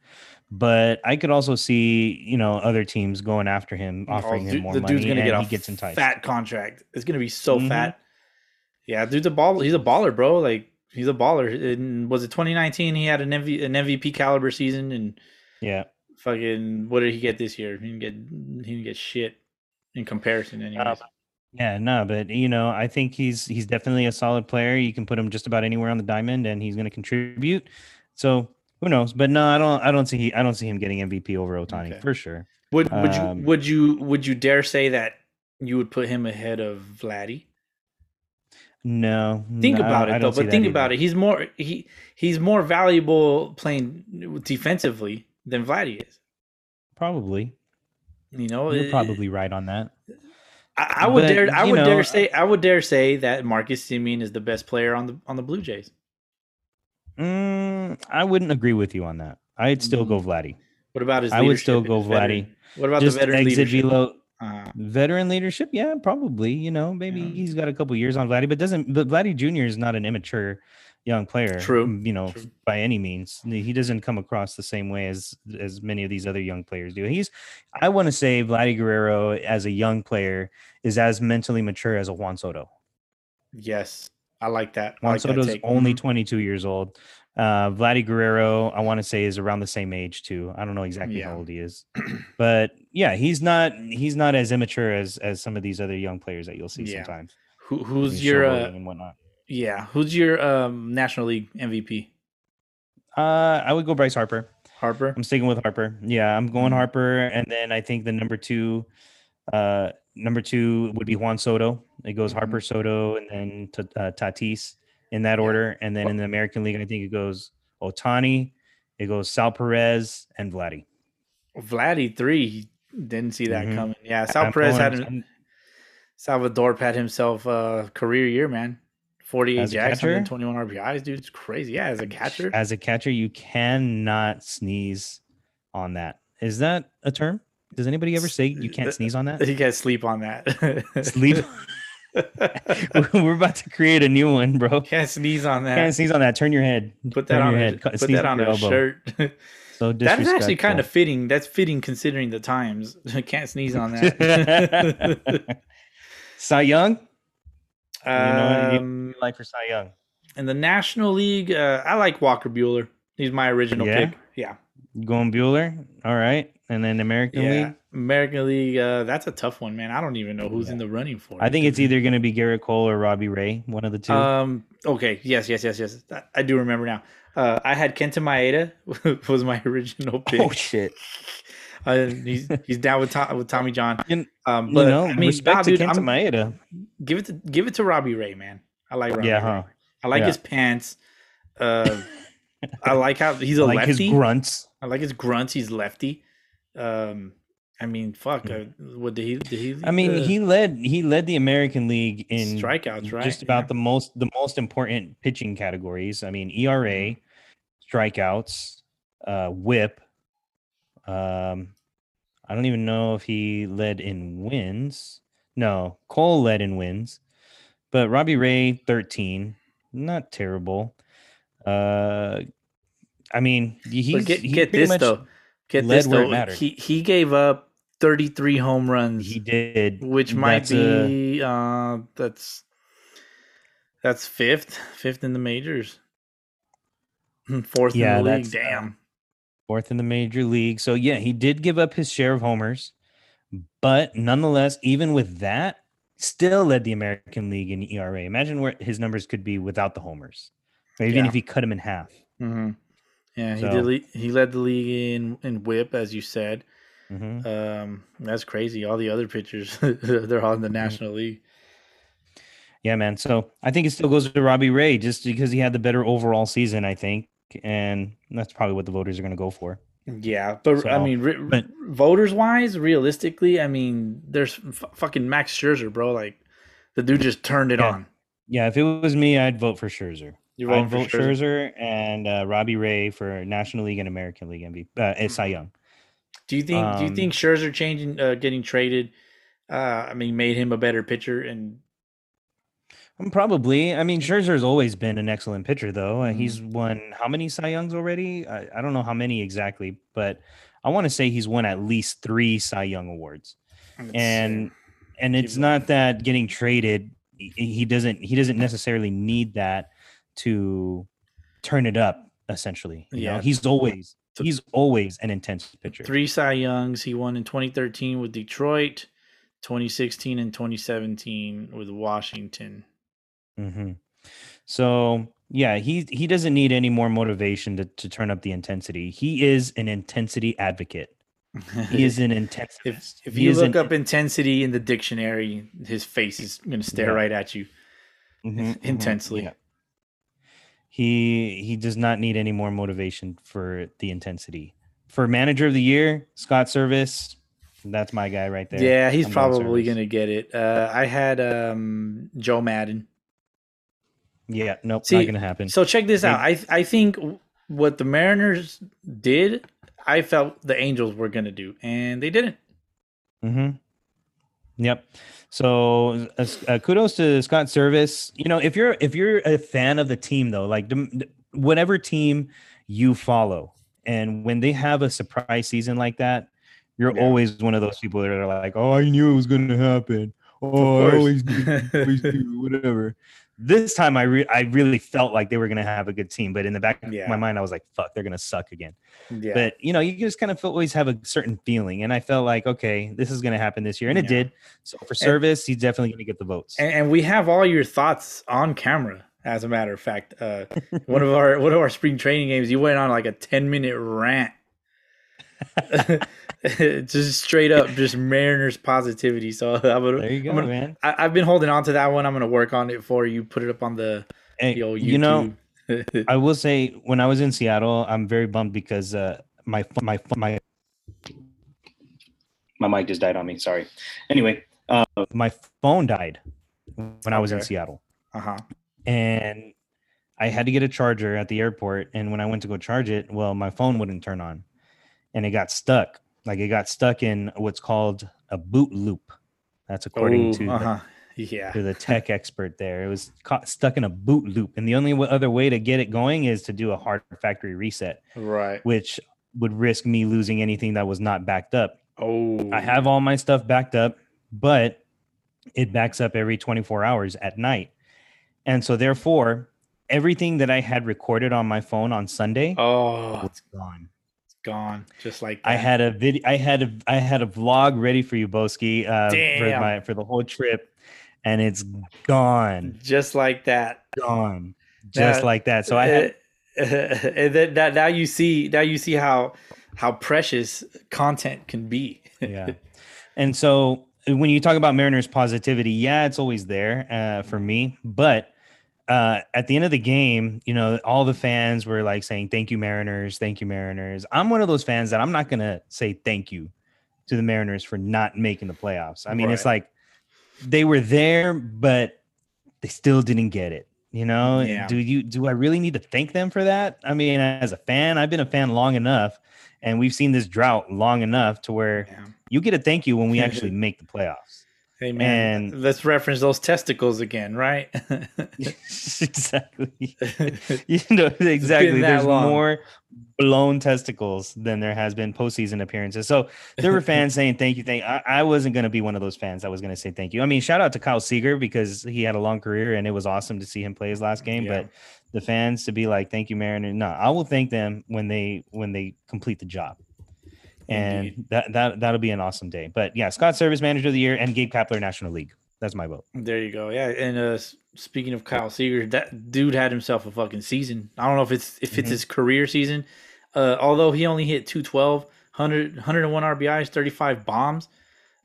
But I could also see, you know, other teams going after him, offering Oh, him more the money, dude's gonna and get a he gets enticed. fat contract. It's gonna be so Mhm. fat. Yeah, dude's a ball. He's a baller, bro. Like he's a baller. In, was it 2019? He had an MV, an MVP caliber season, and Yeah. fucking what did he get this year? He didn't get he didn't get shit in comparison. Anyways, Yeah, no, but you know, I think he's he's definitely a solid player. You can put him just about anywhere on the diamond, and he's going to contribute. So who knows? But no, I don't. I don't see. I don't see him getting MVP over Ohtani Okay. for sure. would would um, you would you would you dare say that you would put him ahead of Vladdy? No, Think no, about I it don't though. But think either. about it. He's more he he's more valuable playing defensively than Vladdy is. Probably, You know, you're It- probably right on that. I, I would But, dare. I would know, dare say. I would dare say that Marcus Semien is the best player on the on the Blue Jays. Mm, I wouldn't agree with you on that. I'd still go Vladdy. What about his? I would still go Vladdy. What about Just the veteran exit leadership? Uh, veteran leadership. Yeah, probably. You know, maybe Yeah. he's got a couple years on Vladdy, but doesn't. But Vladdy Jr. is not an immature young player. True, You know, true. by any means, he doesn't come across the same way as as many of these other young players do. He's. I want to say Vladdy Guerrero as a young player is as mentally mature as a Juan Soto. yes, I like that. I Juan like that Soto's take. only Mhm. 22 years old. Uh, Vladdy Guerrero, I want to say, is around the same age too. I don't know exactly Yeah. how old he is, but yeah, he's not he's not as immature as as some of these other young players that you'll see Yeah. sometimes. Who, who's your? Uh, and whatnot. yeah, who's your um, National League MVP? Uh, I would go Bryce Harper. Harper. I'm sticking with Harper. Yeah, I'm going Mhm. Harper, and then I think the number two, uh, number two would be Juan Soto. It goes Mhm. Harper, Soto, and then T- uh, Tatis in that order. And then in the American League, I think it goes Ohtani, it goes Sal Perez, and Vladdy. Vladdy three. Didn't see that Mhm. coming. Yeah, Sal I'm Perez had I'm- Salvador had himself a career year, man. 48 As a jacks, catcher? 121 RBIs, dude. It's crazy. Yeah, as a catcher. as a catcher, you cannot sneeze on that. Is that a term? Does anybody ever say you can't sneeze on that? You guys sleep on that. Sleep. We're about to create a new one, bro. Can't sneeze on that. Can't sneeze on that. Turn your head. put that Turn on your a, head. Put sneeze that on with a your shirt. So That is actually kind of fitting. That's fitting considering the times. Can't sneeze on that. Cy Young. You know, you- um, Like for Cy Young. in the National League, uh, I like Walker Buehler. He's my original Yeah? pick. Yeah. Going Buehler. All right. And then American Yeah. League. American League, uh, that's a tough one, man. I don't even know who's in the running for it. I think it's either going to be Gerrit Cole or Robbie Ray, one of the two. Um. Okay. Yes. Yes. Yes. Yes. I- I do remember now. Uh, I had Kenta Maeda was my original pick. oh shit! Uh, he's he's down with Tom, with Tommy John. You, Um, you but know, I mean, respect nah, to dude, Kenta I'm- Maeda. give it to give it to Robbie Ray, man. I like Robbie Yeah, Ray. huh? I like Yeah. his pants. Uh, I like how he's a like lefty. his grunts. I like his grunts. He's lefty. Um, I mean, fuck. Uh, what did he? Did he? Hmm. I mean, he led he led the American League in strikeouts, right? just about Yeah. the most the most important pitching categories. I mean, ERA, strikeouts, uh, WHIP. Um, I don't even know if he led in wins. No, Cole led in wins, but Robbie Ray thirteen, not terrible. Uh, I mean, he's But get he get this much- though. Get led this where it mattered. He he gave up 33 home runs, He did, which might That's a- be uh that's that's fifth, fifth in the majors. Fourth Yeah, in the league. uh, Damn. fourth in the major league. So yeah, he did give up his share of homers, but nonetheless, even with that, still led the American League in ERA. Imagine where his numbers could be without the homers, or even Yeah. if he cut him in half. hmm Yeah, he So- did. He led the league in in WHIP, as you said. Mhm. Um, that's crazy. All the other pitchers, they're all in Mm-hmm. the National League. Yeah, man. So I think it still goes to Robbie Ray just because he had the better overall season. I think, and that's probably what the voters are going to go for. Yeah, but I mean, re- but- voters wise, realistically, I mean, there's f- fucking Max Scherzer, bro. Like the dude just turned it Yeah. on. Yeah, if it was me, I'd vote for Scherzer. You I'd vote Scherzer? Scherzer and uh, Robbie Ray for National League and American League MVP. Uh, and Cy Young. Do you think? do you Um, think Scherzer changing, uh, getting traded? Uh, I mean, made him a better pitcher, and Um, Probably. I mean, Scherzer's always been an excellent pitcher, though. Uh, He's Mm-hmm. won how many Cy Youngs already? I, I don't know how many exactly, but I want to say he's won at least three Cy Young awards. it's, And and keep it's not that getting traded. He doesn't. He doesn't necessarily need that to turn it up. Essentially, you Yeah. know, he's always he's always an intense pitcher. three Cy Youngs. He won in 2013 with Detroit, 2016 and 2017 with Washington. Mm-hmm. So yeah, he he doesn't need any more motivation to, to turn up the intensity. He is an intensity advocate. He is an intensivist. if if you look up intensity in the dictionary, his face is going to stare Yeah. right at you. Mhm, mhm, intensely. yeah. He he does not need any more motivation for the intensity. For manager of the year, Scott Servais, that's my guy right there. Yeah, he's I'm probably going to get it. Uh, I had um, Joe Maddon. Yeah, nope, See, not gonna happen. So check this out. I I think what the Mariners did, I felt the Angels were gonna do, and they didn't. Mm-hmm. Yep. So uh, kudos to Scott Servais. You know, if you're if you're a fan of the team though, like whatever team you follow, and when they have a surprise season like that, you're Yeah. always one of those people that are like, "Oh, I knew it was going to happen. Oh, I always do, always do, whatever." This time, I re- I really felt like they were going to have a good team, but in the back of my mind, I was like, "Fuck, they're going to suck again." yeah. but you know you just kind of always have a certain feeling and i felt like okay this is going to happen this year and it did so for Servais he's definitely going to get the votes and, and we have all your thoughts on camera. As a matter of fact, uh, one of our one of our spring training games, you went on like a ten minute rant, just straight up, just Mariners positivity. So I'm gonna, there you go I'm gonna- man I, I've been holding on to that one. I'm gonna work on it for you. Put it up on the, Hey, the old YouTube. you know i will say when i was in seattle i'm very bummed because uh my my my my mic just died on me sorry anyway uh my phone died when i was in seattle uh huh. and I had to get a charger at the airport. And when I went to go charge it, well, my phone wouldn't turn on, and it got stuck. Like it got stuck in what's called a boot loop. That's according to uh the. Yeah. to the tech expert. There, it was caught, stuck in a boot loop, and the only other way to get it going is to do a hard factory reset, Right. which would risk me losing anything that was not backed up. Oh. I have all my stuff backed up, but it backs up every 24 hours at night. And so therefore, everything that I had recorded on my phone on Sunday Oh, it's gone. Gone. Just like that. I had a video I had a I had a vlog ready for you, Boski, uh, for my for the whole trip, and it's gone, just like that. gone, just Now, like that. So I had and then that now you see now you see how how precious content can be. yeah. And so when you talk about Mariners positivity, yeah, it's always there uh, for me. But uh, at the end of the game, you know, all the fans were like saying, "Thank you, Mariners. Thank you, Mariners." I'm one of those fans that I'm not gonna say thank you to the Mariners for not making the playoffs. I mean, it's like they were there, but they still didn't get it. You know, Yeah. do you do I really need to thank them for that? I mean, as a fan, I've been a fan long enough, and we've seen this drought long enough to where Yeah. you get a thank you when we actually make the playoffs. Hey man, And- let's reference those testicles again, right? exactly. you know, exactly. There's long. more blown testicles than there has been postseason appearances. So there were fans saying thank you, thank. I, I wasn't going to be one of those fans that was going to say thank you. I mean, shout out to Kyle Seager because he had a long career and it was awesome to see him play his last game. Yeah. But the fans to be like, thank you, Mariner. No, I will thank them when they when they complete the job. And Indeed. that that that'll be an awesome day. But yeah, Scott Servais Manager of the Year and Gabe Kapler National League. That's my vote. there you go. Yeah, and uh speaking of Kyle Seager, that dude had himself a fucking season. I don't know if it's if it's Mhm. his career season. Uh although he only hit 212, 100 101 RBIs, 35 bombs,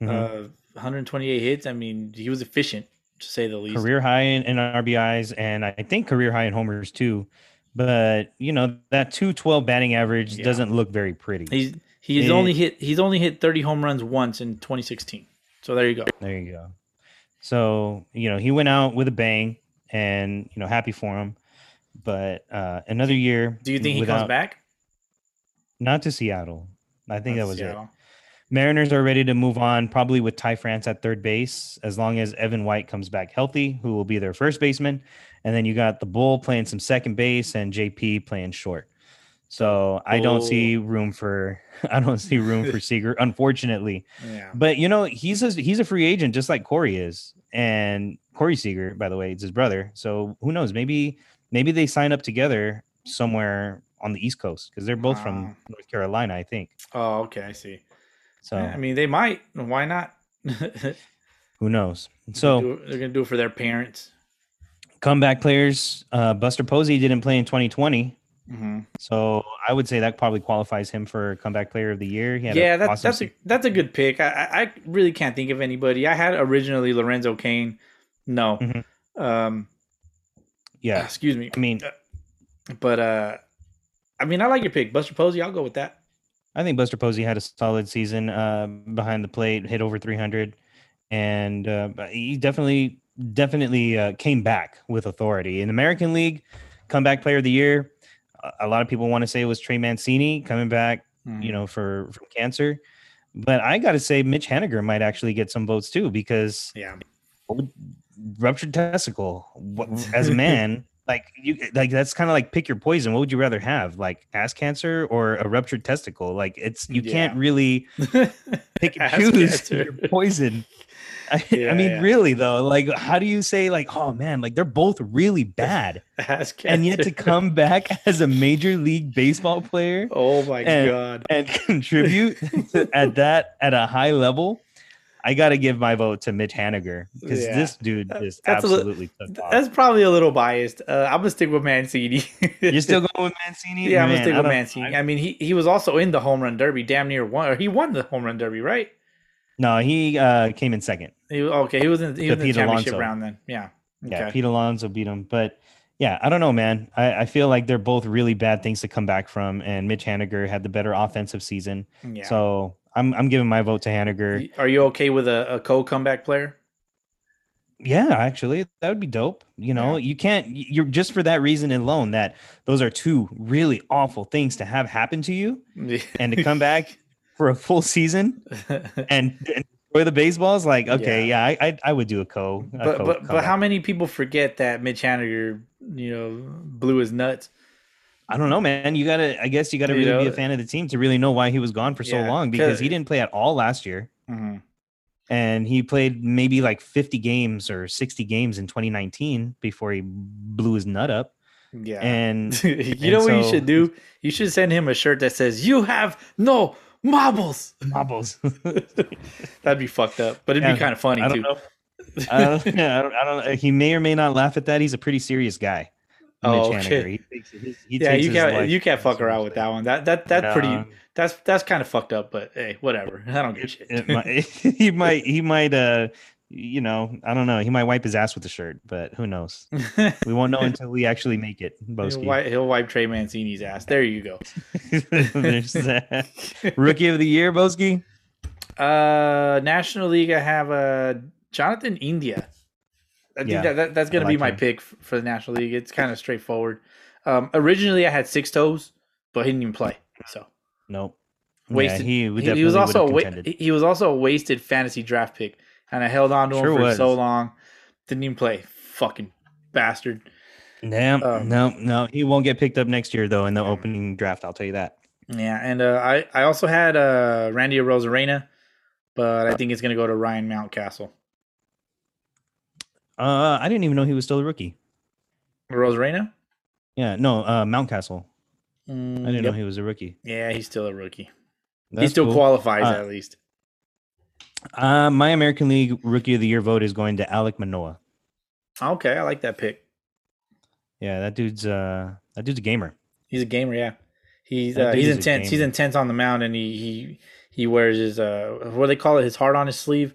Mhm. uh 128 hits. I mean, he was efficient to say the least. career high in, in RBIs and I think career high in homers too. But you know that 212 batting average Yeah. doesn't look very pretty. He's he's only hit he's only hit 30 home runs once in 2016. So there you go. There you go. So you know he went out with a bang, and you know happy for him. But uh, another year. Do you think he comes back? Not to Seattle. I think that That's was it. Mariners are ready to move on, probably with Ty France at third base, as long as Evan White comes back healthy, who will be their first baseman. And then you got the Bull playing some second base and JP playing short. So I don't see room for I don't see room for Seager, unfortunately. Yeah. But you know, he's a he's a free agent just like Corey is. And Corey Seager, by the way, it's his brother. So who knows? Maybe maybe they sign up together somewhere on the East Coast because they're both Wow. from North Carolina, I think. Oh, okay, I see. So I mean, they might. Why not? who knows? So Do they're gonna do it for their parents. comeback players, uh, Buster Posey didn't play in 2020. Hmm So I would say that probably qualifies him for comeback player of the year. He had Yeah, that, awesome that's a that's a good pick. I, I really can't think of anybody. I had originally Lorenzo Cain. No. Mhm. Um. yeah. Excuse me. I mean, But uh, I mean, I like your pick, Buster Posey. I'll go with that. I think Buster Posey had a solid season uh, behind the plate, hit over 300, and uh, he definitely definitely uh, came back with authority. In American League, comeback player of the year, a- lot of people want to say it was Trey Mancini coming back, Mm. you know, for from cancer. But I got to say, Mitch Haniger might actually get some votes too because yeah. ruptured testicle what, as a man, like you, like that's kind of like pick your poison. What would you rather have, like ass cancer or a ruptured testicle? Like it's you can't really pick and choose your poison. I, Yeah, I mean, yeah. really though, like how do you say like, oh man, like they're both really bad, and yet to come back as a major league baseball player Oh my and- god. and contribute at that at a high level, I got to give my vote to Mitch Haniger because Yeah. this dude just That's li- absolutely off. That's probably a little biased. Uh, I'm gonna stick with Mancini. You're still going with Mancini? yeah, I'm gonna stick I with Mancini. I mean, he he was also in the home run derby, damn near won. Or he won the home run derby, right? No, he uh, came in second. He okay, he was in he was in the Pete championship Alonso. round then. Yeah. Yeah, Pete Alonso beat him. But yeah, I don't know, man. I, I feel like they're both really bad things to come back from. And Mitch Haniger had the better offensive season. yeah. So I'm I'm giving my vote to Haniger. Are you okay with a, a co comeback player? Yeah, actually, that would be dope. You know, you can't you're just for that reason alone that those are two really awful things to have happen to you and to come back for a full season and, and enjoy the baseballs. Like, okay, yeah, I, I I would do a co. a but co but but how many people forget that Mitch Haniger, you know, blew his nuts? I don't know, man. You gotta. I guess you gotta You really be a fan of the team to really know why he was gone for so long because he didn't play at all last year, Mhm. and he played maybe like 50 games or 60 games in 2019 before he blew his nut up. Yeah. And you and know what you should do? You should send him a shirt that says "You have no marbles." Marbles. That'd be fucked up, but it'd Yeah, be kind of funny I too. I don't, I don't. I don't. He may or may not laugh at that. He's a pretty serious guy. Oh, okay. He takes, he, he yeah, takes you can't you can't fuck around with that one. That that that's pretty. Um, That's that's kind of fucked up. But hey, whatever. I don't give a shit. might, he might. He might. Uh, you know, I don't know. He might wipe his ass with the shirt, but who knows? We won't know until we actually make it. he'll, wipe, he'll wipe Trey Mancini's ass. There you go. Rookie of the year, Boski. Uh, National League. I have uh Jonathan India. I think Yeah, that, that that's gonna be my him. pick for the National League. It's kind of straightforward. Um, originally I had six toes, but he didn't even play. So Nope. Wasted- Yeah, he, he, he was also a wa- he was also a wasted fantasy draft pick, and I held on to him for was. so long. Didn't even play. Fucking bastard. No, um, no, no. He won't get picked up next year though in the opening draft. I'll tell you that. Yeah, and uh, I I also had uh Randy Arozarena, but I think it's gonna go to Ryan Mountcastle. Uh, I didn't even know he was still a rookie. Arozarena? Yeah, no, uh, Mountcastle. Mm, I didn't yep. know he was a rookie. Yeah, he's still a rookie. he still cool. qualifies Uh, at least. Uh, my American League Rookie of the Year vote is going to Alek Manoah. Okay, I like that pick. Yeah, that dude's uh, that dude's a gamer. He's a gamer, yeah. He's uh, he's intense. He's intense on the mound, and he he he wears his uh what do they call it his heart on his sleeve.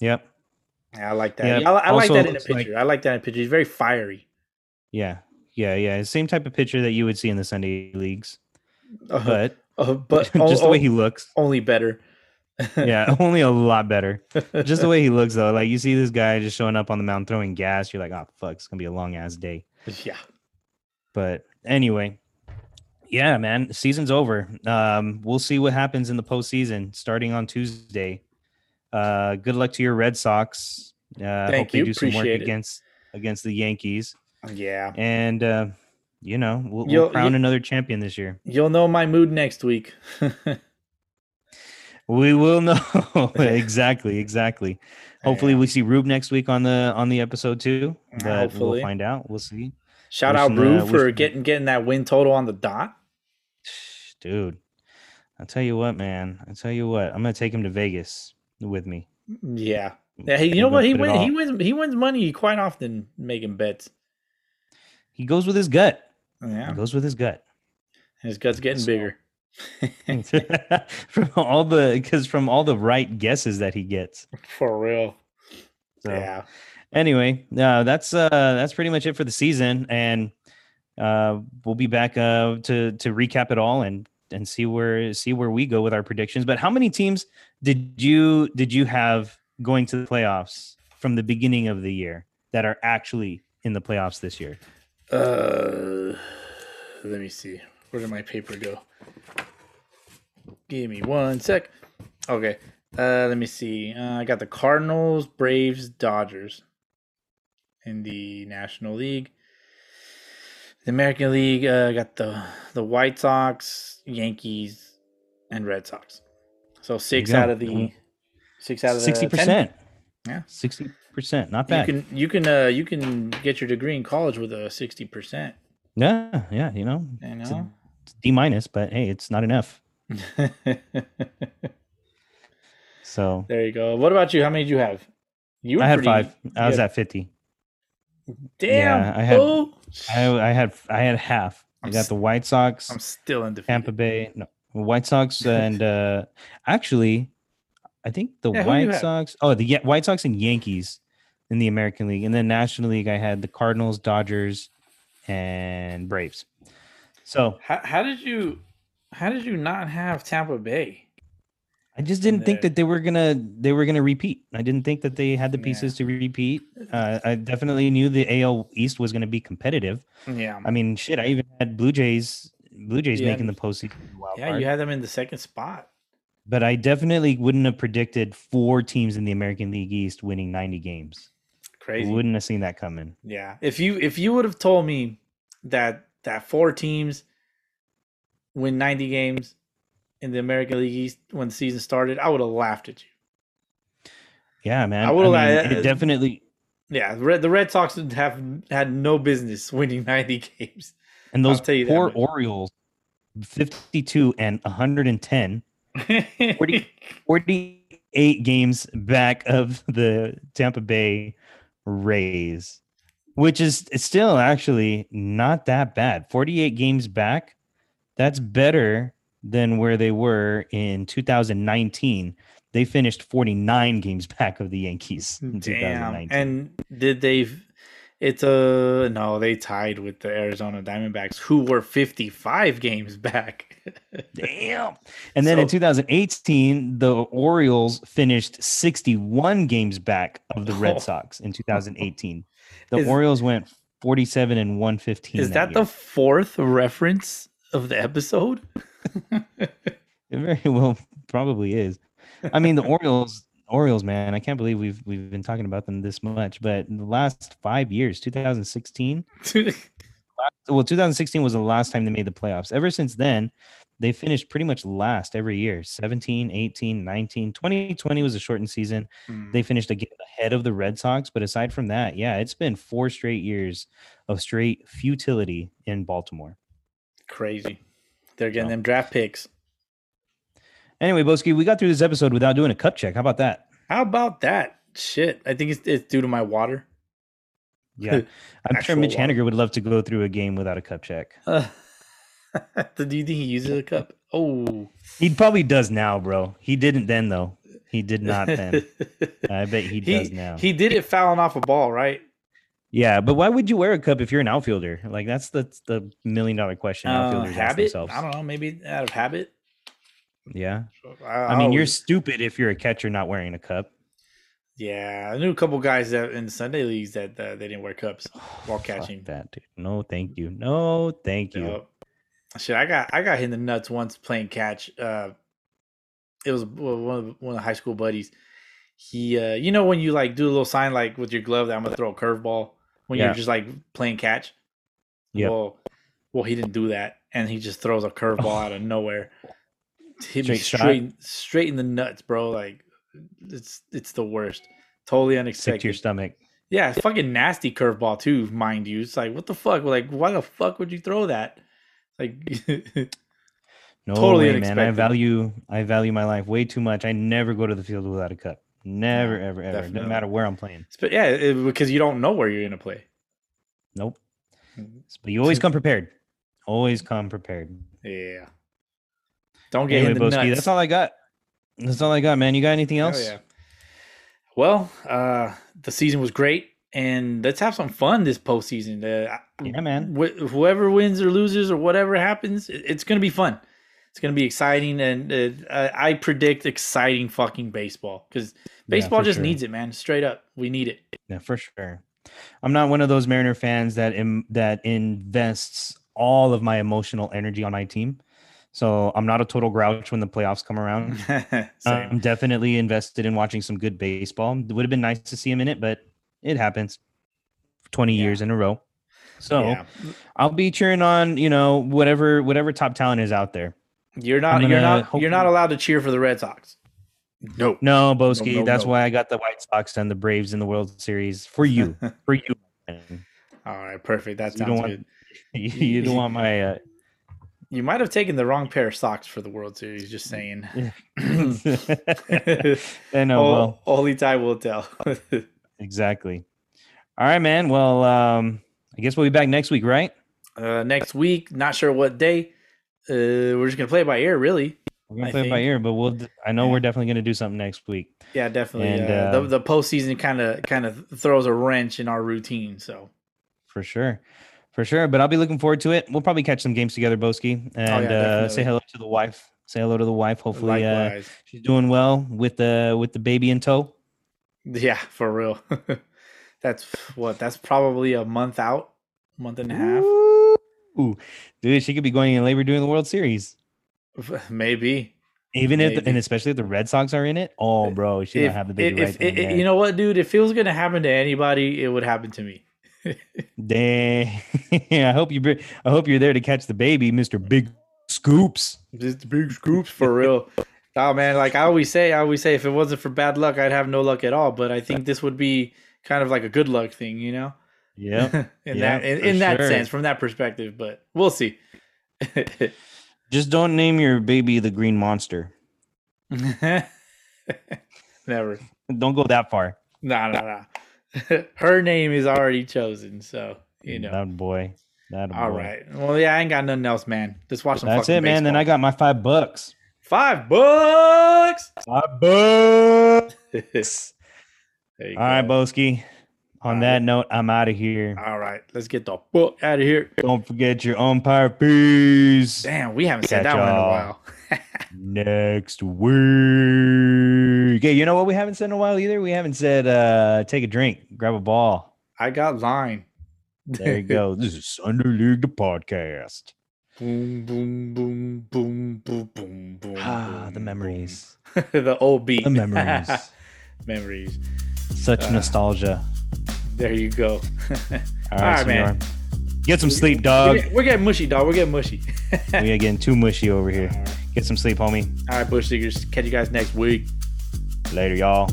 Yep. Yeah, I like that. Yeah, I, I like that in a picture. like- I like that in a picture. He's very fiery. Yeah. Yeah. Yeah. Same type of pitcher that you would see in the Sunday leagues, Uh, but uh, but just o- the way he looks. only better. Yeah, only a lot better. Just the way he looks, though. Like you see this guy just showing up on the mound throwing gas. You're like, oh fuck, it's gonna be a long ass day. yeah. But anyway, yeah, man, season's over. Um, we'll see what happens in the postseason starting on Tuesday. Uh, good luck to your Red Sox. Uh, Thank hope they you. do some work Appreciate it. against against the Yankees, Yeah. and uh, you know we'll, we'll crown another champion this year. You'll know my mood next week. We will know exactly, exactly. Hopefully, we see Rube next week on the on the episode too. But hopefully. we'll find out. We'll see, Shout out Wishing, uh, Brew for wishing- getting getting that win total on the dot. dude. I'll tell you what, man. I'll tell you what. I'm gonna take him to Vegas with me. Yeah. Yeah, he, you know what? He wins. He wins. He wins money quite often making bets. He goes with his gut. Yeah, He goes with his gut. his gut's getting So- bigger. from all the because from all the right guesses that he gets. For real. So Yeah. anyway, uh, that's uh that's pretty much it for the season, and uh, we'll be back uh to to recap it all and and see where see where we go with our predictions. But how many teams did you did you have going to the playoffs from the beginning of the year that are actually in the playoffs this year? Uh, let me see. Where did my paper go? Give me one sec. Okay. Uh, let me see. Uh, I got the Cardinals, Braves, Dodgers in the National League. The American League, uh, got the the White Sox, Yankees, and Red Sox. So six out of the six out of the sixty percent. Yeah. sixty percent. Not bad. You can you can uh you can get your degree in college with a sixty percent. yeah, yeah. You know, a- know. D minus, but hey, it's not enough. So there you go. What about you? How many did you have? You were I had pretty- five. I was had- at fifty. Damn. yeah, I had- fool. I, I had I had half. I I'm got s- the White Sox, I'm still undefeated. Tampa Bay, no White Sox, and uh actually, I think the Yeah, White? Sox. Oh, the Yan- White Sox and Yankees in the American League, and then National League. I had the Cardinals, Dodgers, and Braves. So How, how did you how did you not have Tampa Bay? I just didn't think that they were gonna they were gonna repeat. I didn't think that they had the pieces to repeat. Uh, I definitely knew the AL East was gonna be competitive. Yeah. I mean, shit, I even had Blue Jays Blue Jays Yeah, making the postseason. wild Yeah, card. you had them in the second spot. but I definitely wouldn't have predicted four teams in the American League East winning 90 games. Crazy. Wouldn't have seen that coming. Yeah. If you if you would have told me that that four teams win 90 games in the American League East when the season started, I would have laughed at you. Yeah, man. I I, would've, mean, uh, it definitely. Yeah, the Red, the Red Sox have had no business winning 90 games. And those that poor much. Orioles, 52 and 110, 40 48 games back of the Tampa Bay Rays, which is still actually not that bad. 48 games back, that's better than where they were in 2019. They finished 49 games back of the Yankees in Damn. 2019. And did they? It's a no. They tied with the Arizona Diamondbacks, who were 55 games back. Damn. And then in 2018, the Orioles finished 61 games back of the Oh. Red Sox in 2018. The Is- Orioles went 47 and 115. Is that year. the fourth reference of the episode? It very well probably is. I mean, the Orioles, Orioles, man, I can't believe we've we've been talking about them this much. But in the last five years, 2016, well, 2016 was the last time they made the playoffs. Ever since then, they finished pretty much last every year 17, 18, 19. 2020 was a shortened season. Hmm. They finished again ahead of the Red Sox. But aside from that, yeah, it's been four straight years of straight futility in Baltimore. Crazy. They're getting them draft picks. Anyway, Boski, we got through this episode without doing a cup check. How about that? How about that? Shit. I think it's, it's due to my water. Yeah. I'm sure Actual Mitch water. Haniger would love to go through a game without a cup check. Uh, do you think he uses a cup? Oh. He probably does now, bro. He didn't then, though. He did not then. I bet he does now. He did it fouling off a ball, right? Yeah, but why would you wear a cup if you're an outfielder? Like that's the the million dollar question. Uh, Outfielders ask themselves. I don't know. Maybe out of habit. Yeah, I, I mean, you're stupid if you're a catcher not wearing a cup. Yeah, I knew a couple guys that in Sunday leagues that uh, they didn't wear cups while Fuck catching. that, dude. No, thank you. No, thank you. Shit, I got I got hit in the nuts once playing catch. Uh, it was one of one of the high school buddies. He, uh, you know, when you like do a little sign like with your glove that I'm gonna throw a curveball when Yeah. you're just like playing catch. Yep. Well, well, he didn't do that, and he just throws a curveball out of nowhere. Hit me Straight straight straight in the nuts, bro. Like it's it's the worst. Totally unexpected. Sick to your stomach. Yeah, it's fucking nasty curveball too, mind you. It's like what the fuck? Like why the fuck would you throw that? Like No Totally way, man. I value I value my life way too much. I never go to the field without a cup. Never, ever, ever. definitely. No matter where I'm playing. But yeah, it, because you don't know where you're gonna play. Nope. Mhm. But you always come prepared. Always come prepared. Yeah. Don't get Anyway, in the Boski, nuts. that's all I got. That's all I got, man. You got anything else? yeah. Well, uh, the season was great, and let's have some fun this postseason. Uh, Yeah, man. wh- whoever wins or loses or whatever happens, it- it's gonna be fun. It's gonna be exciting, and uh, I predict exciting fucking baseball because Baseball for just sure. needs it, man. Straight up, we need it. Yeah, for sure. I'm not one of those Mariner fans that Im- that invests all of my emotional energy on my team. So I'm not a total grouch when the playoffs come around. I'm definitely invested in watching some good baseball. It would have been nice to see him in it, but it happens 20 Yeah. years in a row. So yeah. I'll be cheering on, you know, whatever whatever top talent is out there. You're not. You're gonna not. You're not allowed to cheer for the Red Sox. No. No, Boski, no, that's no. why I got the White Sox and the Braves in the World Series for you. for you. man. All right. Perfect. That You sounds don't want- good. you you don't want my uh, You might have taken the wrong pair of socks for the World Series. Just saying. I know, O- well, only time will tell. exactly. All right, man. Well, um, I guess we'll be back next week, right? uh, next week, not sure what day. Uh, we're just gonna play it by ear, really. We're gonna I play it by ear, but we'll. I know Yeah. we're definitely gonna do something next week. Yeah, definitely. And, uh, uh, the the postseason kind of kind of throws a wrench in our routine. So For sure. For sure. But I'll be looking forward to it. We'll probably catch some games together, Boski, and uh, say Oh, hello to the wife. Say hello to the wife. Hopefully, uh, she's doing well with the with the baby in tow. yeah, for real. that's what. That's probably a month out, month and a half, Ooh, dude, she could be going in labor during the World Series. maybe. Even if, and especially if the Red Sox are in it. Oh, uh, bro, she If, have the baby if, right if- there. you know what, dude, if it was gonna happen to anybody, it would happen to me. Dang. I hope you. I hope you're there to catch the baby, Mister Big Scoops. Just big scoops for real. Oh man, like I always say, I always say, if it wasn't for bad luck, I'd have no luck at all. But I think this would be kind of like a good luck thing, you know. Yeah. in Yeah, that in, in that sure. sense, from that perspective. But we'll see. Just don't name your baby the Green Monster. Never. Don't go that far. No, no, no. Her name is already chosen, so you know. That boy. That All boy. right. Well, yeah, I ain't got nothing else, man. Just watch some. That's it, man. Then I got my five bucks. five bucks. Five bucks. There you All right, go. Boski. On All that right. note, I'm out of here. All right, let's get the book out of here. Don't forget your umpire piece Damn, we haven't said that one in a while. next week. Okay, you know what we haven't said in a while either? We haven't said uh take a drink, grab a ball. I got line. There you go. this is Sunday League the podcast. boom, boom, boom, boom, boom, boom, boom. Ah, boom, the memories. the old beat. The memories. memories. Such Uh, nostalgia. There you go. All right, right, man. Get some sleep, we're, dog. getting, we're getting mushy, dog. We're getting mushy. we are getting too mushy over here. All right. Get some sleep, homie. All right, Bush Seekers. Catch you guys next week. Later, y'all.